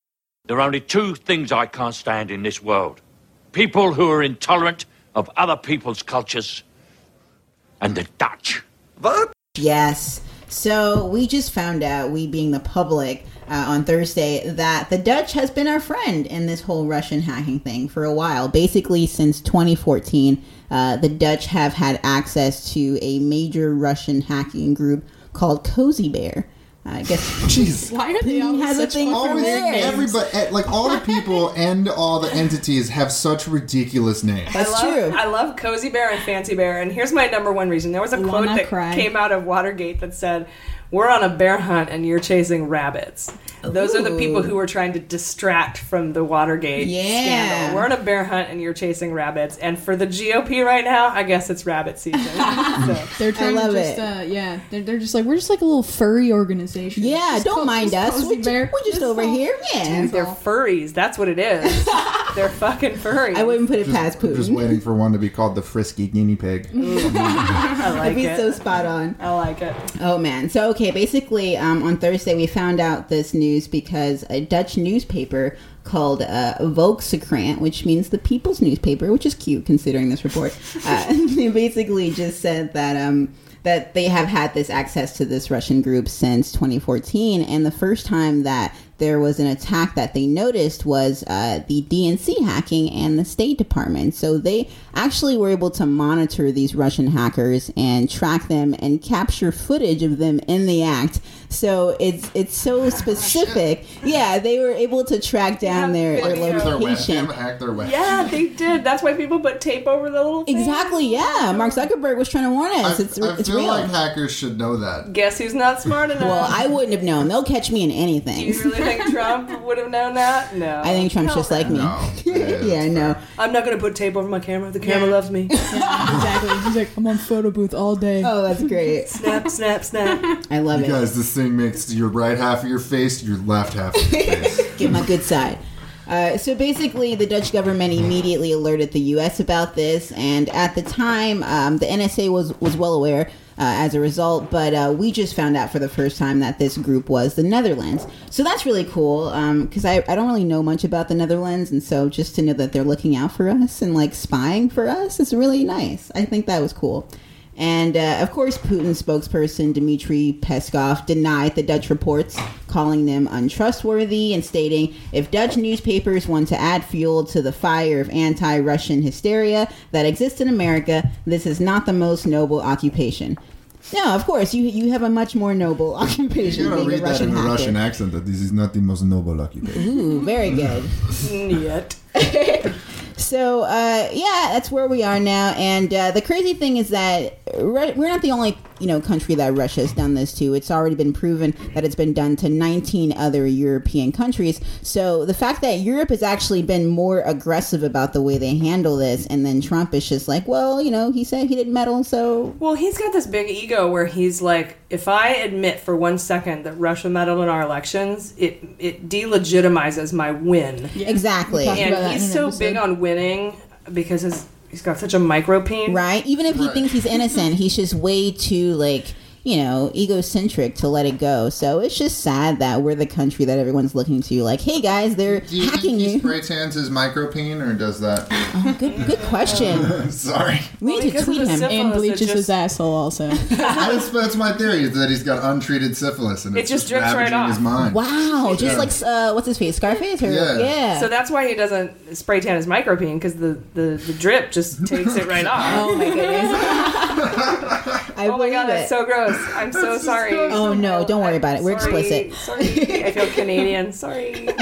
There are only two things I can't stand in this world people who are intolerant of other people's cultures, and the Dutch. What? Yes. So we just found out, we being the public, uh, on Thursday, that the Dutch has been our friend in this whole Russian hacking thing for a while. Basically, since 2014, uh, the Dutch have had access to a major Russian hacking group called Cozy Bear. I guess. Jeez. Why are they Putin always has a such thing for Always, everybody, eh, like all the people and all the entities have such ridiculous names. That's I love, true. I love Cozy Bear and Fancy Bear, and here's my number one reason. There was a quote Wanna that cry. came out of Watergate that said, "We're on a bear hunt and you're chasing rabbits." Those are the people who were trying to distract from the Watergate Yeah. scandal. We're on a bear hunt and you're chasing rabbits. And for the GOP right now, I guess it's rabbit season. so. They're trying love to just, it. uh, yeah, they're, they're just like we're just like a little furry organization. Yeah, Just don't co- mind us. We're, bear. ju- we're just It's over all- here. Yeah. They're furries. That's what it is. They're fucking furry. I wouldn't put it past Just, just waiting for one to be called the frisky guinea pig. I like That'd be it. so spot on. I like it. Oh man. So okay, basically um, on Thursday we found out this news because a Dutch newspaper called uh, Volkskrant, which means the people's newspaper, which is cute considering this report. Uh, they basically just said that um, that they have had this access to this Russian group since 2014, and the first time that there was an attack that they noticed was uh, the DNC hacking and the State Department. So they actually were able to monitor these Russian hackers and track them and capture footage of them in the act. So it's it's so oh, specific. Yeah, they were able to track down their, their video. Their location. their webcam. Yeah, they did. That's why people put tape over the little thing. Exactly. Yeah, Mark Zuckerberg was trying to warn I, us. It's I it's feel real. like hackers should know that. Guess who's not smart enough? well, I wouldn't have known. They'll catch me in anything. Do anything. you really think Trump would have known that? No. I think Trump's Hell just like me. No. yeah, no. I'm not going to put tape over my camera. The camera loves me. exactly. He's like, I'm on photo booth all day. Oh, that's great. snap, snap, snap. I love You it. guys, this thing makes your right half of your face your left half of your face. Get my good side. Uh, so basically, the Dutch government immediately alerted the U.S. about this, and at the time, um, the NSA was was well aware. Uh, as a result, but uh, we just found out for the first time that this group was the Netherlands. So that's really cool because I, I don't really know much about the Netherlands, and so just to know that they're looking out for us and like spying for us is really nice. I think that was cool. And uh, of course, Putin's spokesperson Dmitry Peskov denied the Dutch reports, calling them untrustworthy and stating if Dutch newspapers want to add fuel to the fire of anti Russian hysteria that exists in America, this is not the most noble occupation. No, of course you you have a much more noble occupation. You gotta a read that Russian in a. Russian accent that this is not the most noble occupation. Ooh, very good. Yet. So uh, yeah, that's where we are now. And uh, the crazy thing is that we're not the only you know country that Russia has done this to. It's already been proven that it's been done to 19 other European countries. So the fact that Europe has actually been more aggressive about the way they handle this, and then Trump is just like, well, you know, he said he didn't meddle, so Well, he's got this big ego where he's like, if I admit for one second that Russia meddled in our elections, it it delegitimizes my win. exactly. And he's so big on winning because his, he's got such a micro pain. right? Even if he thinks he's innocent, he's just way too like you know egocentric to let it go. So it's just sad that we're the country that everyone's looking to. Like, hey guys, they're Do you think he you. spray tans his micropene or does that? good, good question. Sorry. We need to tweet him. and bleaches his asshole also. that's, that's my theory is that he's got untreated syphilis and It it's just just, drips right ravaging his off. mind. Wow, just Yeah. like uh, what's his face, Scarface? Or, Yeah. yeah. So that's why he doesn't spray tan his micropene because the, the, the drip just takes it right off. Oh my goodness. I oh my god, believe that's it. so gross. I'm so sorry. Oh no, don't worry about it. We're Sorry, explicit. Sorry, I feel Canadian. Sorry.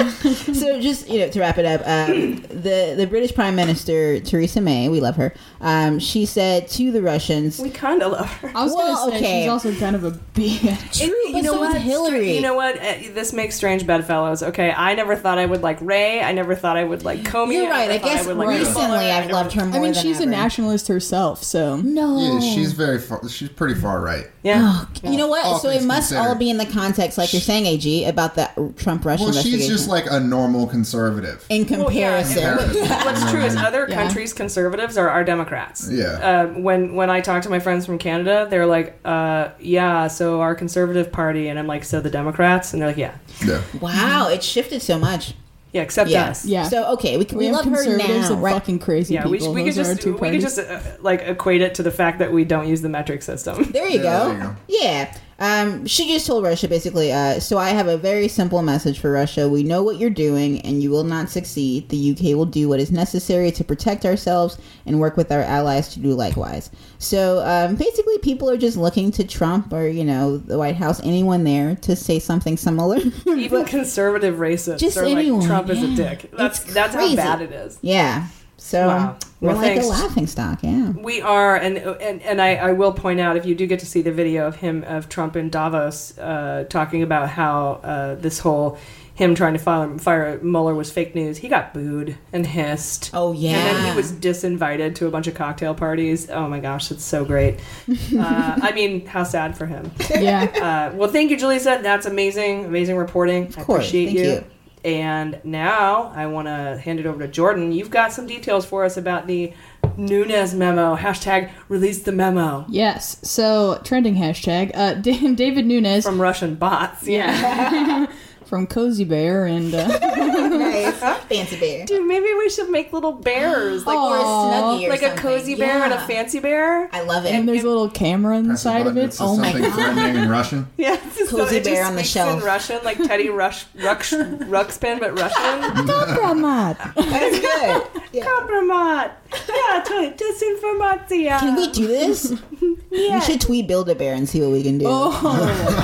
so just you know to wrap it up um, the the british prime minister theresa may we love her um, she said to the russians We kind of love her. I was Well, gonna say okay. she's also kind of a bitch. True, you but know so is what? Hillary. You know what? Uh, this makes strange bedfellows. Okay, I never thought I would like Wray. I never thought I would like Comey. You're right. never I thought guess would like recently Mueller. I I've loved her more I mean, than she's a nationalist herself, so No. Yeah, she's very far, she's pretty far right. Yeah. You know what? All so it things must all be in the context, like you're saying, AG, about that Trump Russia Well, she's just like a normal conservative. in comparison. Comparison. What's true is other Yeah. countries' conservatives are our Democrats. Yeah. Uh, when when I talk to my friends from Canada, they're like, uh, "Yeah, so our conservative party," and I'm like, "So the Democrats?" And they're like, "Yeah, Yeah. wow, it shifted so much. Yeah, except Yeah. us." yeah. So okay, we can we, we, have love her conservatives now, and right? fucking crazy Yeah, we, people. we could Those are our just two we could just uh, like equate it to the fact that we don't use the metric system. There you, Yeah, go. there you go. Yeah. Um, she just told Russia basically, uh, so I have a very simple message for Russia. We know what you're doing and you will not succeed. The UK will do what is necessary to protect ourselves and work with our allies to do likewise. So um, basically, people are just looking to Trump or, you know, the White House, anyone there to say something similar. Even conservative racists Just are anyone, like Trump is a dick. That's It's that's crazy. how bad it is. yeah. So Wow. We're Well, like a laughing stock. Yeah. We are, and and and I, I will point out if you do get to see the video of him of Trump in Davos uh, talking about how uh, this whole him trying to fire, fire Mueller was fake news. He got booed and hissed. Oh, yeah, And then he was disinvited to a bunch of cocktail parties. Oh my gosh, it's so great. Uh, I mean, how sad for him. yeah. Uh, well, thank you, Jaleesa. That's amazing, amazing reporting. Of course. appreciate Thank you. you. And now I want to hand it over to Jordan. You've got some details for us about the Nunes memo. Hashtag release the memo Yes. So trending hashtag uh, David Nunes from Russian bots. Yeah. from Cozy Bear and uh, nice. Fancy bear. Dude, maybe we should make little bears. Like, Or a snuggie or like a something. cozy bear and a Yeah. fancy bear. I love it. and there's a little camera on the Press a side of it. it Oh my something God. threatening in Russian. Yeah, it's just- Cozy it just bear on the speaks shelf. in Russian, like Teddy Rush, Rush, Ruxpin, but Russian. Compromat. That's good. Yeah. Compromat. Yeah, to disinformatia. Can we do this? yeah. We should tweet Build a Bear and see what we can do. Oh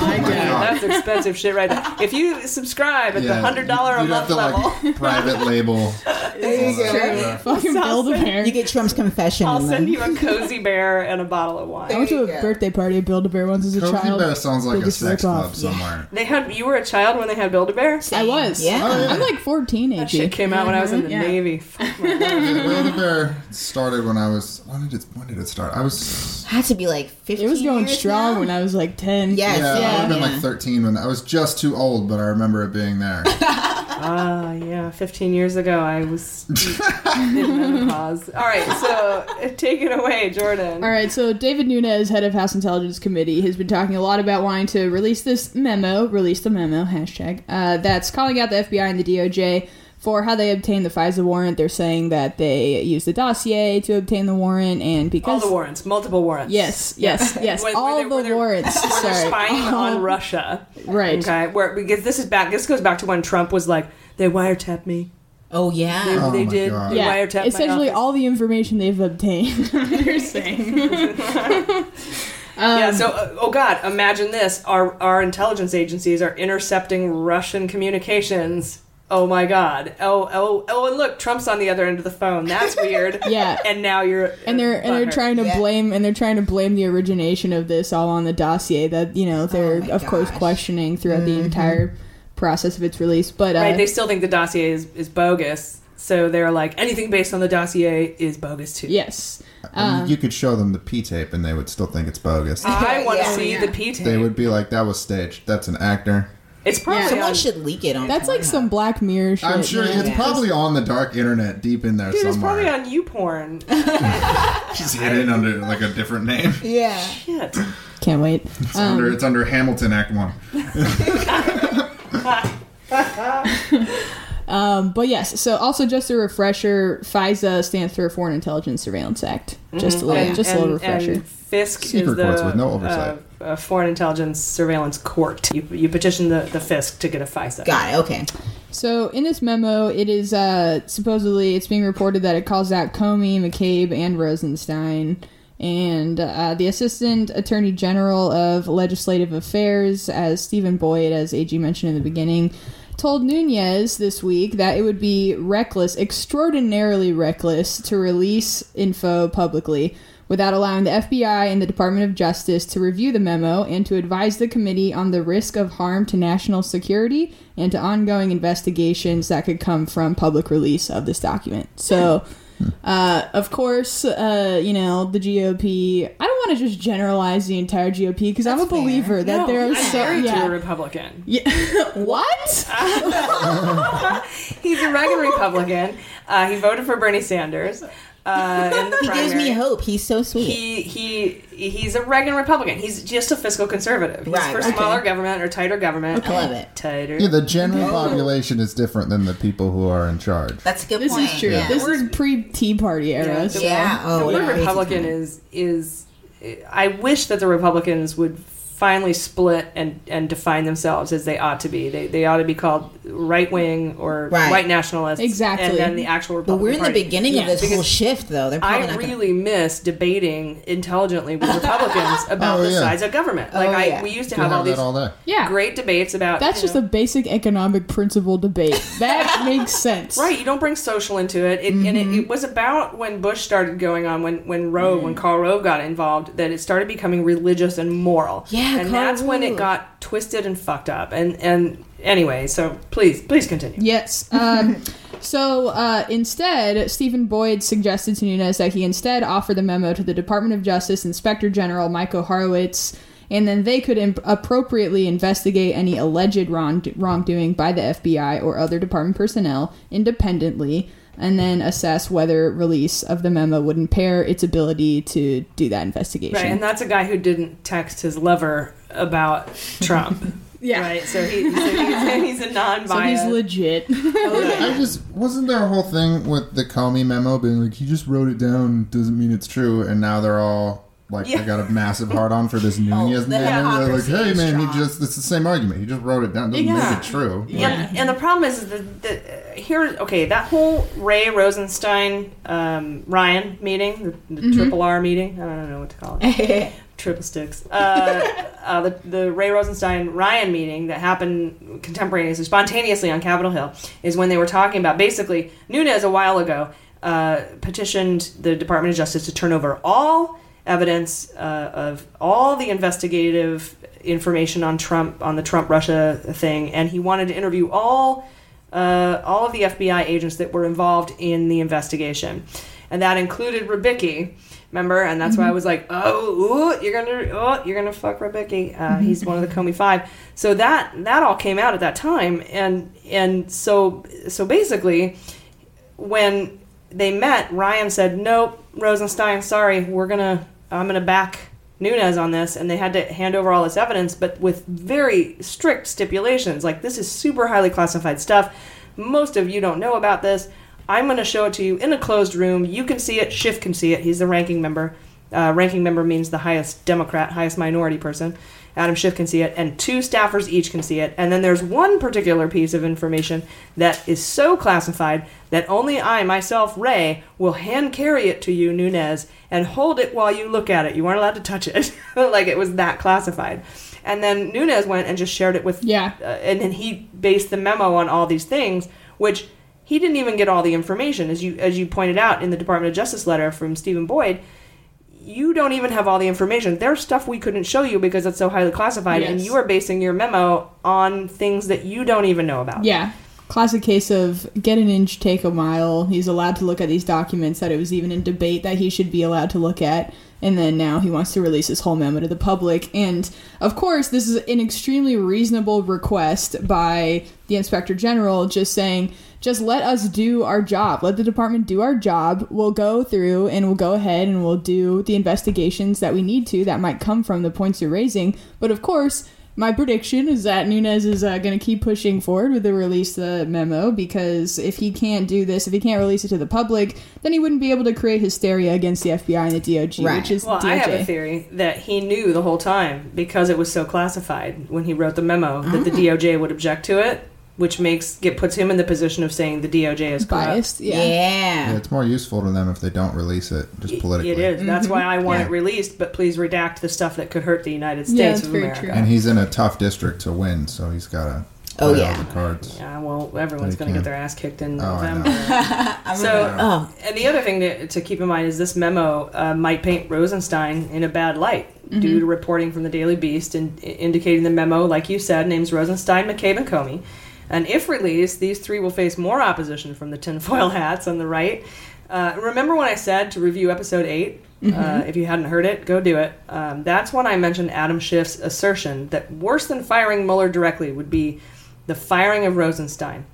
my god. That's expensive shit right there. If you subscribe at the hundred dollar a You'd have month to level, like private label. there you go. Fucking build a bear. You get Trump's confession. I'll send you a cozy bear and a bottle of wine. I wine. went to a There you go. birthday party at Build a Bear once as a Cozy child. Bear sounds like a sex ripoff. club somewhere. They had you were a child when they had Build a Bear. I was. Yeah. Oh, yeah. I'm like 14, That shit came out when I was in the Yeah. Navy. Fuck my God. Build a Bear started when I was. When did it? When did it start? I was. Had to be like 15 It was going years strong now? when I was like 10. Yes. Yeah, I would have been yeah. like 13 when I was just too old, but I remember it being there. Ah, yeah. Fifteen years ago, I was in menopause. All right, so uh, take it away, Jordan. All right, so David Nunes, head of House Intelligence Committee, has been talking a lot about wanting to release this memo, release the memo, hashtag, uh, that's calling out the FBI and the DOJ for how they obtained the FISA warrant. They're saying that they used the dossier to obtain the warrant, and because All the warrants, multiple warrants. Yes, yes, yes. Where- where all they're- where the warrants. where they're Sorry. spying on Russia. Right. Okay. Where because this is back. This goes back to when Trump was like, they wiretapped me. Oh, They, yeah. Oh they my did. God. They Yeah, wiretapped essentially office. all the information they've obtained. They're saying. yeah. So, uh, oh God, imagine this: our our intelligence agencies are intercepting Russian communications. Oh my God! Oh oh oh! And look, Trump's on the other end of the phone. That's weird. Yeah. And now you're and they're and they're trying to blame and they're trying to blame the origination of this all on the dossier that you know they're of course questioning throughout the entire process of its release. But uh, right. They still think the dossier is is bogus. So they're like, anything based on the dossier is bogus too. Yes. I mean, Uh, you could show them the P tape and they would still think it's bogus. I want to Yeah. see the P tape. They would be like, "That was staged. That's an actor." It's probably Someone on- should leak it on. that's like some Black Mirror shit. I'm sure man. it's probably on the dark internet, deep in there Dude, it's probably on YouPorn. She's hidden under like a different name. Yeah. Shit. Can't wait. It's Um, under it's under Hamilton Act One. Um, but yes, so also just a refresher, FISA stands for Foreign Intelligence Surveillance Act. Just a little, Mm-hmm. And- just a little and- refresher. and FISC Secret is the courts with no oversight. Uh, uh, Foreign Intelligence Surveillance Court. You, you petition the, the FISC to get a FISA. Got it. Okay. So in this memo, it is uh, supposedly it's being reported that it calls out Comey, McCabe, and Rosenstein, and uh, the Assistant Attorney General of Legislative Affairs, as Stephen Boyd, as AG mentioned in the beginning, told Nunes this week that it would be reckless, extraordinarily reckless, to release info publicly without allowing the FBI and the Department of Justice to review the memo and to advise the committee on the risk of harm to national security and to ongoing investigations that could come from public release of this document. So, uh, of course, uh, you know, the GOP, I don't want to just generalize the entire GOP because I'm a believer that No, there are so. married to yeah. a Republican. Yeah. what? He's a regular Republican. Uh, he voted for Bernie Sanders. Uh, He gives me hope. He's so sweet. He he he's a Reagan Republican. He's just a fiscal conservative. He's Right, for okay. smaller government or tighter government. I love it. Tighter. Yeah, the general population is different than the people who are in charge. That's a good This point. is true. Yeah. This is pre Tea Party era. so- Yeah. Oh, the what a word crazy Republican is is I wish that the Republicans would finally split and and define themselves as they ought to be. They they ought to be called right wing or Right. white nationalists. Exactly. And then the actual But we're in the beginning Yeah, of this whole shift, though. They're I not gonna- really miss debating intelligently with Republicans about Oh, the yeah. size of government. Like Oh, I, we used to have have all that these all day. Yeah. great debates about. That's just know, a basic economic principle debate. That makes sense. Right, you don't bring social into it. it And it, Mm-hmm. it was about when Bush started going on, when when Rove, Mm. when Karl Rove got involved, that it started becoming religious and moral. Yeah, and that's when it got twisted and fucked up. And and anyway, so please please continue. Yes. Um, so uh, instead, Stephen Boyd suggested to Nunes that he instead offer the memo to the Department of Justice Inspector General Michael Horowitz, and then they could imp- appropriately investigate any alleged wrong- wrongdoing by the FBI or other department personnel independently. And then assess whether release of the memo would impair its ability to do that investigation. Right, and that's a guy who didn't text his lover about Trump. Yeah. Right, so, he, so he's, he's a non-biased. so he's legit. I just wasn't there a whole thing with the Comey memo being like he just wrote it down doesn't mean it's true, and now they're all like Yeah. they got a massive hard on for this Nunes the man. They're like, hey is man, he just it's the same argument. He just wrote it down. Doesn't Yeah. make it true. And, and the problem is that, that uh, here, okay, that whole Wray Rosenstein um, Ryan meeting, the, the triple R meeting, I don't know what to call it, triple sticks. Uh, uh, the, the Wray Rosenstein Ryan meeting that happened contemporaneously, spontaneously on Capitol Hill, is when they were talking about basically Nunes a while ago uh, petitioned the Department of Justice to turn over all evidence uh, of all the investigative information on Trump on the Trump Russia thing, and he wanted to interview all uh, all of the FBI agents that were involved in the investigation, and that included Rybicki. Remember, and that's why I was like, "Oh, ooh, you're gonna, oh, you're gonna fuck Rybicki. Uh, he's one of the Comey Five. So that that all came out at that time, and and so so basically, when they met, Ryan said, "Nope, Rosenstein, sorry, we're gonna, I'm gonna back Nunes on this," and they had to hand over all this evidence, but with very strict stipulations. Like this is super highly classified stuff. Most of you don't know about this. I'm gonna show it to you in a closed room. You can see it. Schiff can see it. He's the ranking member. Uh, ranking member means the highest Democrat, highest minority person. Adam Schiff can see it, and two staffers each can see it. And then there's one particular piece of information that is so classified that only I, myself, Wray, will hand carry it to you, Nunes, and hold it while you look at it. You aren't allowed to touch it. like it was that classified. And then Nunes went and just shared it with. Yeah. Uh, and then he based the memo on all these things, which he didn't even get all the information. As you as you pointed out in the Department of Justice letter from Stephen Boyd, you don't even have all the information. There's stuff we couldn't show you because it's so highly classified, and you are basing your memo on things that you don't even know about. Yeah. Classic case of get an inch, take a mile. He's allowed to look at these documents that it was even in debate that he should be allowed to look at. And then now he wants to release his whole memo to the public. And of course, this is an extremely reasonable request by the inspector general, just saying, just let us do our job. Let the department do our job. We'll go through and we'll go ahead and we'll do the investigations that we need to that might come from the points you're raising. But of course, my prediction is that Nunes is uh, going to keep pushing forward with the release the memo because if he can't do this, if he can't release it to the public, then he wouldn't be able to create hysteria against the FBI and the DOJ, which is well, DOJ. I have a theory that he knew the whole time because it was so classified when he wrote the memo that the Ah. DOJ would object to it, which makes get puts him in the position of saying the DOJ is corrupt. Biased, yeah. Yeah, it's more useful to them if they don't release it, just politically. It is. That's why I want Yeah. it released, but please redact the stuff that could hurt the United States Yeah, that's of very America. true. And he's in a tough district to win, so he's got to Oh, play yeah. all the cards. Yeah, well, everyone's going to get their ass kicked in Oh, November. So, oh. and the other thing to, to keep in mind is this memo uh, might paint Rosenstein in a bad light Mm-hmm. due to reporting from the Daily Beast and indicating the memo, like you said, names Rosenstein, McCabe, and Comey. And if released, these three will face more opposition from the tinfoil hats on the right. Uh, remember when I said to review episode 8? Uh, Mhm. if you hadn't heard it, go do it. Um, that's when I mentioned Adam Schiff's assertion that worse than firing Mueller directly would be the firing of Rosenstein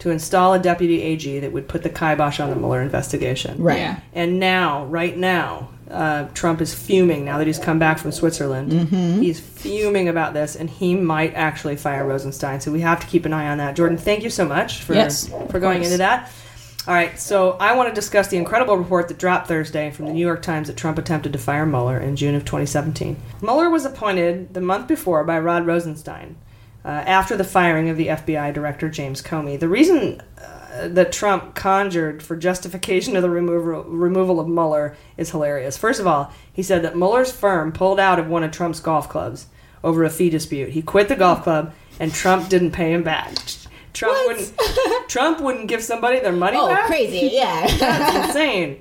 to install a deputy AG that would put the kibosh on the Mueller investigation. Right. Yeah. And now, right now, uh, Trump is fuming now that he's come back from Switzerland. Mhm. He's fuming about this, and he might actually fire Rosenstein. So we have to keep an eye on that. Jordan, thank you so much for Yes, for going into that. All right, so I want to discuss the incredible report that dropped Thursday from the New York Times that Trump attempted to fire Mueller in June of 2017. Mueller was appointed the month before by Rod Rosenstein uh, after the firing of the FBI Director James Comey. The reason uh, that Trump conjured for justification of the removal, removal of Mueller is hilarious. First of all, he said that Mueller's firm pulled out of one of Trump's golf clubs over a fee dispute. He quit the golf club, and Trump didn't pay him back. Trump wouldn't. Trump wouldn't give somebody their money Oh, back. crazy, yeah. That's insane.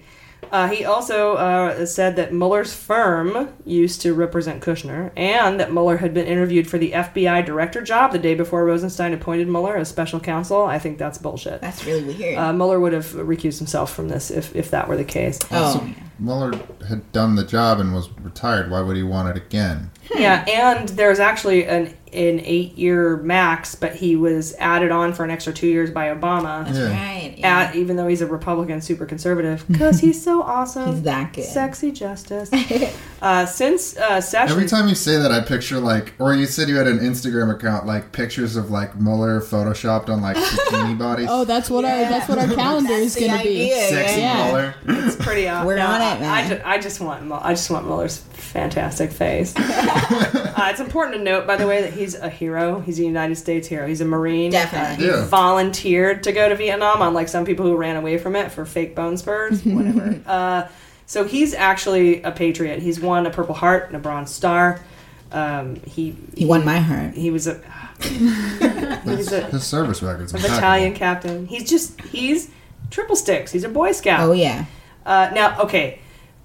Uh, he also uh, said that Mueller's firm used to represent Kushner, and that Mueller had been interviewed for the FBI director job the day before Rosenstein appointed Mueller as special counsel. I think that's bullshit. That's really weird. Uh, Mueller would have recused himself from this if, if that were the case. Oh. Mueller had done the job and was retired. Why would he want it again? Yeah, and there's actually an an eight year max, but he was added on for an extra two years by Obama. That's Yeah. right. At, even though he's a Republican, super conservative, because he's so awesome. He's that good. Sexy justice. uh, since uh, Sessions, Every time you say that, I picture like, or you said you had an Instagram account, like pictures of like Mueller photoshopped on like bikini bodies. Oh, that's what our that's what our calendar is That's the going to be. idea, Sexy yeah. Mueller. it's pretty. awesome. We're no, on it, I, man. I, ju- I just want Mu- I just want Mueller's fantastic face. uh, it's important to note, by the way, that he's a hero. He's a United States hero. He's a Marine. Definitely. Uh, he Yeah. volunteered to go to Vietnam, unlike some people who ran away from it for fake bone spurs. Whatever. uh, so he's actually a patriot. He's won a Purple Heart and a Bronze Star. Um, he He won my heart. He was a. he's a, His service record's a battalion captain. He's just he's triple sticks. He's a Boy Scout. Oh yeah. Uh, now, okay,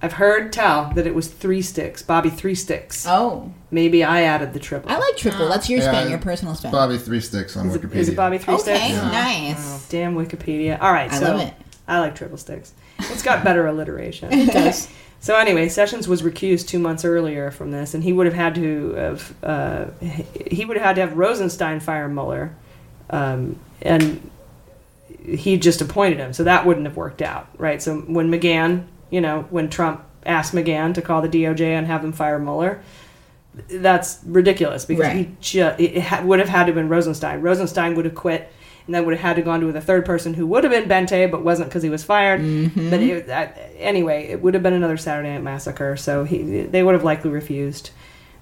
I've heard tell that it was three sticks. Bobby three sticks. Oh, Maybe I added the triple. I like triple. That's your Yeah, spin, your personal spin. Bobby Three Sticks on is, it, Wikipedia. is it Bobby three okay, sticks? nice. Damn Wikipedia. All right, I so love it. I like triple sticks. It's got better alliteration. It does. So anyway, Sessions was recused two months earlier from this, and he would have had to have uh, he would have had to have Rosenstein fire Mueller, um, and he just appointed him, so that wouldn't have worked out, right? So when McGahn, you know, when Trump asked McGahn to call the DOJ and have them fire Mueller, that's ridiculous because Right. he it ha- would have had to have been Rosenstein. Rosenstein would have quit. And then would have had to gone to the third person who would have been Boente, but wasn't because he was fired. But it, uh, anyway, it would have been another Saturday Night Massacre. So he, they would have likely refused.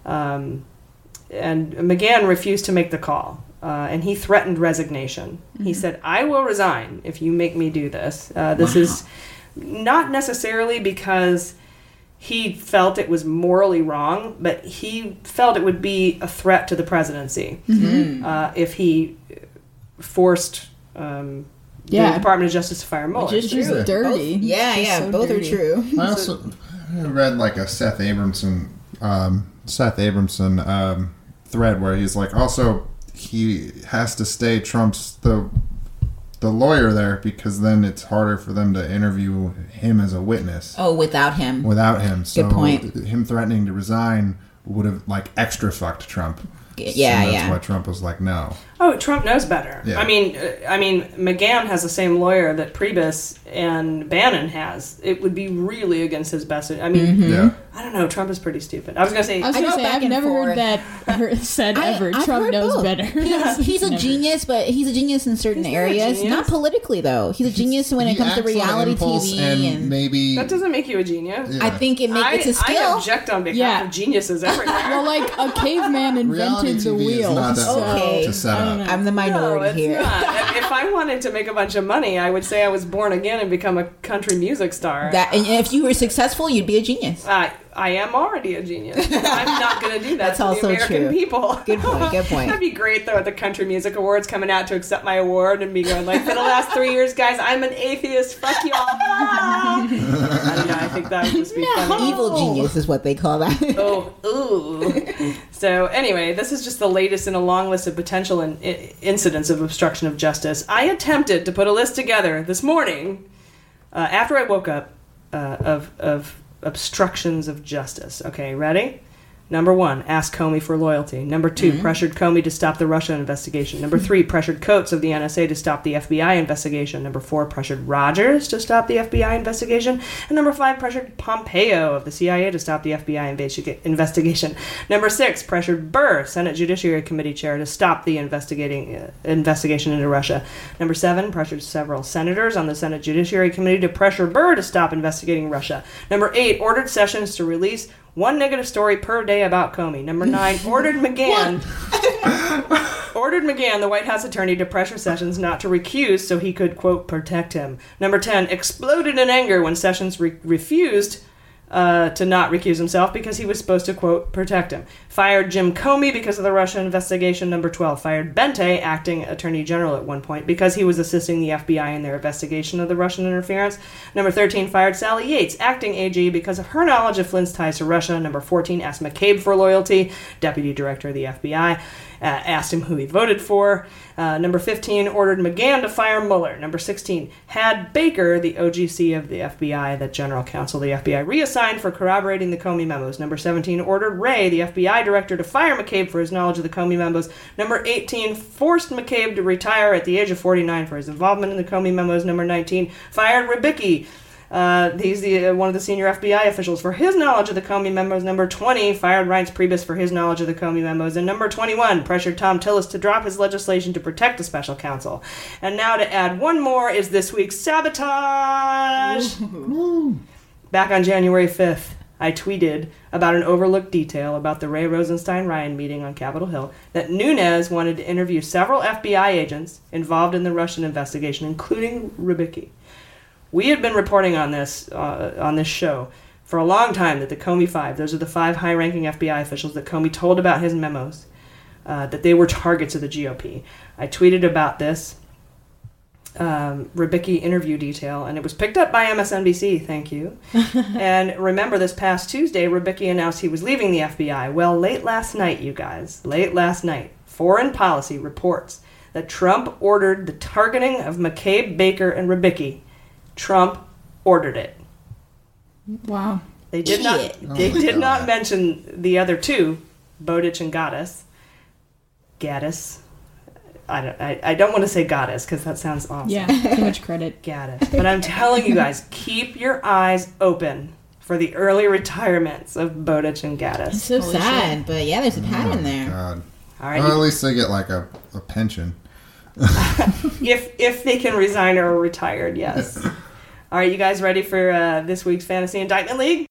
Um, and McGahn refused to make the call. Uh, and he threatened resignation. He Mhm. said, "I will resign if you make me do this." Uh, this is not necessarily because he felt it was morally wrong, but he felt it would be a threat to the presidency Mhm. uh, if he forced um, Yeah. the Department of Justice to fire Mueller. Which is just dirty. Yeah, Just yeah, so both dirty. are true. I also read like a Seth Abramson, um, Seth Abramson um, thread where he's like, also he has to stay Trump's the the lawyer there because then it's harder for them to interview him as a witness Oh, without him. without him. So point. him threatening to resign would have like extra fucked Trump. Yeah, and that's yeah. why Trump was like, no. Oh, Trump knows better. Yeah. I mean, uh, I mean, McGahn has the same lawyer that Priebus and Bannon has. It would be really against his best. I mean, Mm-hmm. Yeah. I don't know. Trump is pretty stupid. I was gonna say. I was gonna go say I've never forth. heard that said I- ever. I've Trump knows both. better. He's, he's a Never. genius, but he's a genius in certain He's areas. genius. Not politically, though. He's a genius when it comes to reality TV. and, And, maybe that doesn't make you a genius. Yeah. I think it makes I, it's a I skill. object on behalf Yeah. of geniuses everywhere. Well, like a caveman Reality invented the TV is wheel. not that Okay. To set I don't up. know. I'm the no, minority it's here. not. If- if I wanted to make a bunch of money, I would say I was born again and become a country music star. That and if you were successful, you'd be a genius. I, I am already a genius. I'm not going to do that That's to also the American true. people. Good point, good point. That'd be great though at the Country Music Awards coming out to accept my award and be going like, for the last three years, guys, I'm an atheist. Fuck y'all. I don't know. I think that would just be funny. Evil genius is what they call that. Oh, ooh. So anyway, this is just the latest in a long list of potential in, incidents of obstruction of justice. I attempted to put a list together this morning uh, after I woke up uh, of of obstructions of justice. Okay, ready? Number one, asked Comey for loyalty. Number 2 pressured Comey to stop the Russia investigation. Number three, pressured Coats of the NSA to stop the FBI investigation. Number four, pressured Rogers to stop the FBI investigation. And number five, pressured Pompeo of the CIA to stop the FBI investiga- investigation. Number six, pressured Burr, Senate Judiciary Committee chair, to stop the investigating uh, investigation into Russia. Number seven, pressured several senators on the Senate Judiciary Committee to pressure Burr to stop investigating Russia. Number eight, ordered Sessions to release one negative story per day about Comey. Number nine, ordered McGahn ordered McGahn, the White House attorney, to pressure Sessions not to recuse so he could, quote, protect him. Number 10, exploded in anger when Sessions re- refused uh, to not recuse himself because he was supposed to, quote, protect him. Fired Jim Comey because of the Russia investigation. Number 12, fired Boente, acting attorney general at one point, because he was assisting the FBI in their investigation of the Russian interference. Number 13, fired Sally Yates, acting AG, because of her knowledge of Flynn's ties to Russia. Number 14, asked McCabe for loyalty, deputy director of the FBI. Uh, asked him who he voted for. Uh, number 15 ordered McGahn to fire Mueller. Number 16 had Baker, the OGC of the FBI, the general counsel the FBI, reassigned for corroborating the Comey memos. Number 17 ordered Wray, the FBI director, to fire McCabe for his knowledge of the Comey memos. Number 18 forced McCabe to retire at the age of 49 for his involvement in the Comey memos. Number 19 fired Rybicki. Uh, he's the uh, one of the senior FBI officials for his knowledge of the Comey memos. Number 20 fired Reince Priebus for his knowledge of the Comey memos. And number 21 pressured Thom Tillis to drop his legislation to protect the special counsel. And now to add one more is this week's sabotage. Back on January 5th, I tweeted about an overlooked detail about the Wray Rosenstein Ryan meeting on Capitol Hill that Nunes wanted to interview several FBI agents involved in the Russian investigation, including Rybicki. We had been reporting on this uh, on this show for a long time that the Comey Five, those are the five high-ranking FBI officials that Comey told about his memos, uh, that they were targets of the GOP. I tweeted about this um, interview detail, and it was picked up by MSNBC. Thank you. and remember, this past Tuesday, Rybicki announced he was leaving the FBI. Well, late last night, you guys, late last night, Foreign Policy reports that Trump ordered the targeting of McCabe, Baker, and Rybicki. Trump ordered it. Wow. They did Idiot. not. Oh They my did not mention the other two, Bowdich and Ghattas. Ghattas. I don't. I, I don't want to say Goddess because that sounds awesome. Yeah, too much credit. Ghattas. But I'm telling you guys, keep your eyes open for the early retirements of Bowdich and Ghattas. It's so Holy sad, but yeah, there's a pattern oh there. God. All right. Well, at least they get like a, a pension if if they can resign or are retired, yes. All right, you guys ready for uh, this week's Fantasy Indictment League?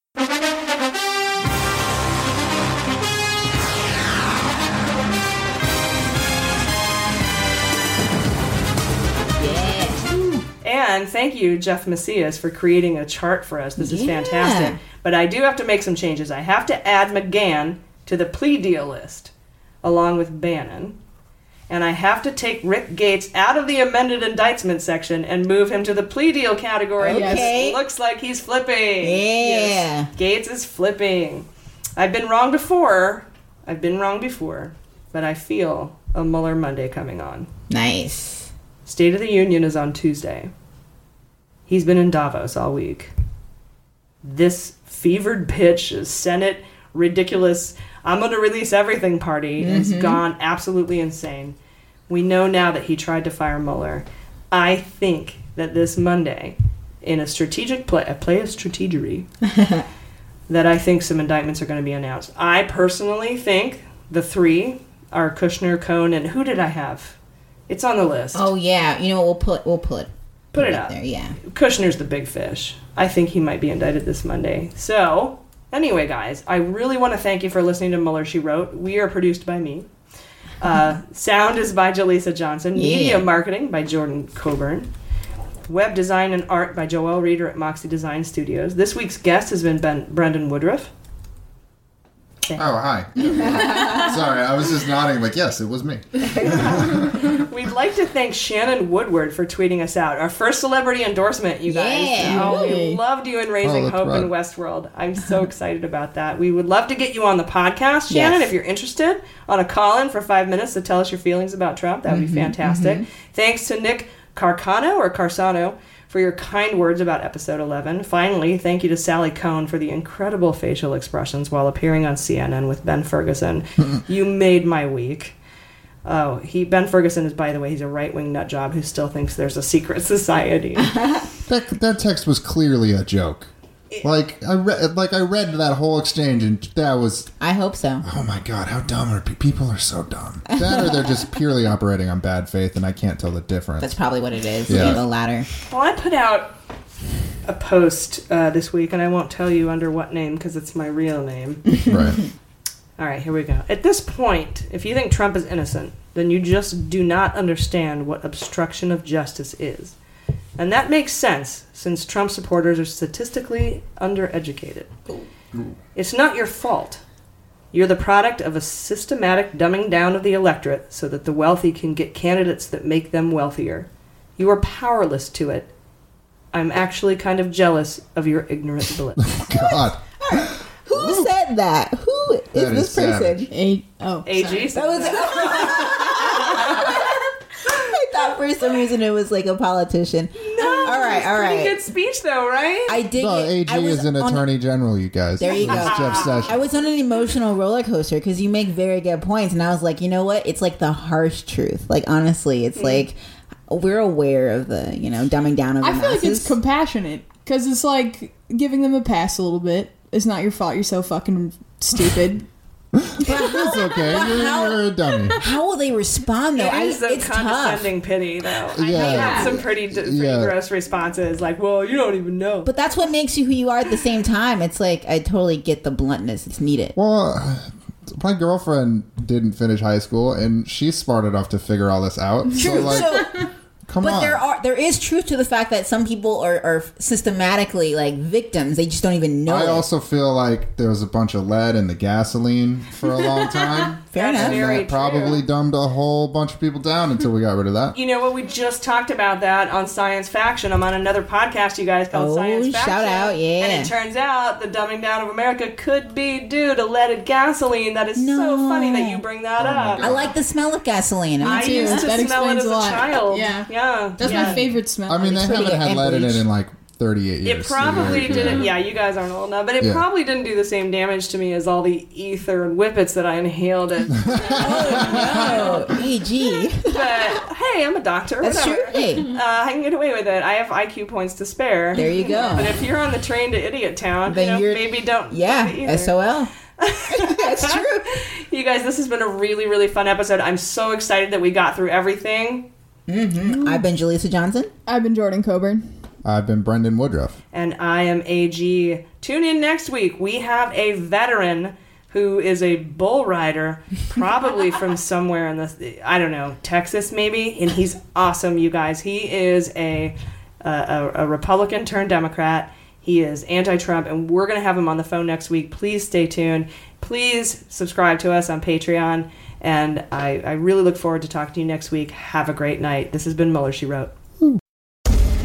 And thank you, Jeff Macias, for creating a chart for us. This is yeah. fantastic. But I do have to make some changes. I have to add McGahn to the plea deal list, along with Bannon. And I have to take Rick Gates out of the amended indictment section and move him to the plea deal category. because Okay. looks like he's flipping. Yeah. Yes, Gates is flipping. I've been wrong before. I've been wrong before. But I feel a Mueller Monday coming on. Nice. State of the Union is on Tuesday. He's been in Davos all week. This fevered pitch, is Senate ridiculous, I'm going to release everything party has Mhm. gone absolutely insane. We know now that he tried to fire Mueller. I think that this Monday, in a strategic play, a play of strategery, that I think some indictments are going to be announced. I personally think the three are Kushner, Cohn, and who did I have? It's on the list. Oh yeah, you know what? We'll put we'll put Put it up. there. Yeah. Kushner's the big fish. I think he might be indicted this Monday. So, anyway, guys, I really want to thank you for listening to Mueller, She Wrote. We are produced by me. Uh, sound is by Jaleesa Johnson. Media marketing by Jordan Coburn. Web design and art by Joel Reeder at Moxie Design Studios. This week's guest has been ben- Brendan Woodruff. Oh, hi. Sorry, I was just nodding like, yes, it was me. We'd like to thank Shannon Woodward for tweeting us out. Our first celebrity endorsement, you guys. Yeah. Oh, we loved you in Raising Oh, that's Hope in. Westworld. I'm so excited about that. We would love to get you on the podcast, Shannon, Yes. if you're interested, on a call in for five minutes to tell us your feelings about Trump. That would Mm-hmm, be fantastic. Thanks to Nick Carcano or Carsano for your kind words about episode 11. Finally, thank you to Sally Kohn for the incredible facial expressions while appearing on CNN with Ben Ferguson. you made my week. Oh, he Ben Ferguson is, by the way, he's a right wing nut job who still thinks there's a secret society. That, that text was clearly a joke. Like I read, like I read that whole exchange, and that was I hope so. oh my god, how dumb are pe- people? Are so dumb. That or they're just purely operating on bad faith, and I can't tell the difference. That's probably what it is. Yeah. Yeah. The latter. well, I put out a post uh, this week, and I won't tell you under what name because it's my real name. right. All right, here we go. At this point, if you think Trump is innocent, then you just do not understand what obstruction of justice is. And that makes sense since Trump supporters are statistically undereducated. It's not your fault. You're the product of a systematic dumbing down of the electorate so that the wealthy can get candidates that make them wealthier. You are powerless to it. I'm actually kind of jealous of your ignorant oh bliss. God, Who said that? Who is That this is person? A- oh, AG sorry. That was. I thought for some reason it was like a politician. No, All right, it's all pretty good speech though, right? I did. no, AG I was is an on- attorney general. You guys. There you It's go. Jeff Sessions. I was on an emotional roller coaster because you make very good points, and I was like, you know what? It's like the harsh truth. Like honestly, it's hmm. like we're aware of the you know dumbing down of the I feel like it's compassionate because it's like giving them a pass a little bit. It's not your fault. You're so fucking stupid. It's okay. You're, how- you're a dummy. How will they respond though? It I, is a it's tough. condescending pity, though. I Yeah. had some pretty, d- pretty Yeah. gross responses, like, "Well, you don't even know." But that's what makes you who you are at the same time. It's like I totally get the bluntness. It's needed. Well, my girlfriend didn't finish high school, and she's smart enough to figure all this out. So, True. like, so, come but on. there are there is truth to the fact that some people are, are systematically like victims. They just don't even know. I it. also feel like there was a bunch of lead in the gasoline for a long time. Fair That's enough. and very that probably true. dumbed a whole bunch of people down until we got rid of that. You know what? We just talked about that on Science Faction. I'm on another podcast, you guys, called Oh, Science Faction. shout out, yeah. And it turns out the dumbing down of America could be due to leaded gasoline. That is so funny that you bring that oh up. I like the smell of gasoline. I I mean, too. used to That smell it explains as a a lot. child. Yeah. yeah. That's yeah. my favorite smell. I mean, they haven't had good. lead in it in like 38 years. It probably so, didn't. Yeah, you guys aren't old enough, but it Yeah. probably didn't do the same damage to me as all the ether and whippets that I inhaled. At, oh, AG. but hey, I'm a doctor. That's whatever. true. Hey, Uh, I can get away with it. I have IQ points to spare. There you go. But if you're on the train to Idiot Town, Then you know, maybe don't. yeah, either. SOL. That's true. You guys, this has been a really, really fun episode. I'm so excited that we got through everything. Mm-hmm. I've been Jaleesa Johnson. I've been Jordan Coburn. I've been Brendan Woodruff. and I am AG. Tune in next week. We have a veteran who is a bull rider, probably from somewhere in the I don't know Texas maybe, and he's awesome. You guys, he is a a, a Republican turned Democrat. He is anti Trump, and we're going to have him on the phone next week. Please stay tuned. Please subscribe to us on Patreon. And I, I really look forward to talking to you next week. Have a great night. This has been Mueller, She Wrote.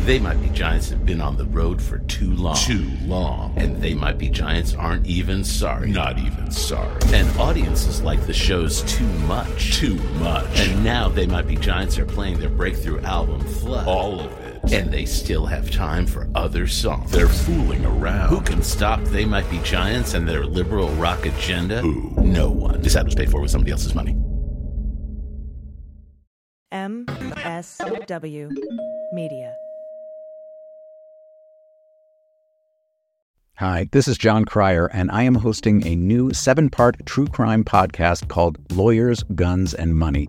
They Might Be Giants have been on the road for too long. Too long. And They Might Be Giants aren't even sorry. Not even sorry. And audiences like the shows too much. Too much. And now They Might Be Giants are playing their breakthrough album, Flood. All of it. And they still have time for other songs. They're fooling around. Who can stop They Might Be Giants and their liberal rock agenda? Who? No one. This ad was paid for with somebody else's money. MSW Media. Hi, this is Jon Cryer, and I am hosting a new seven part true crime podcast called Lawyers, Guns, and Money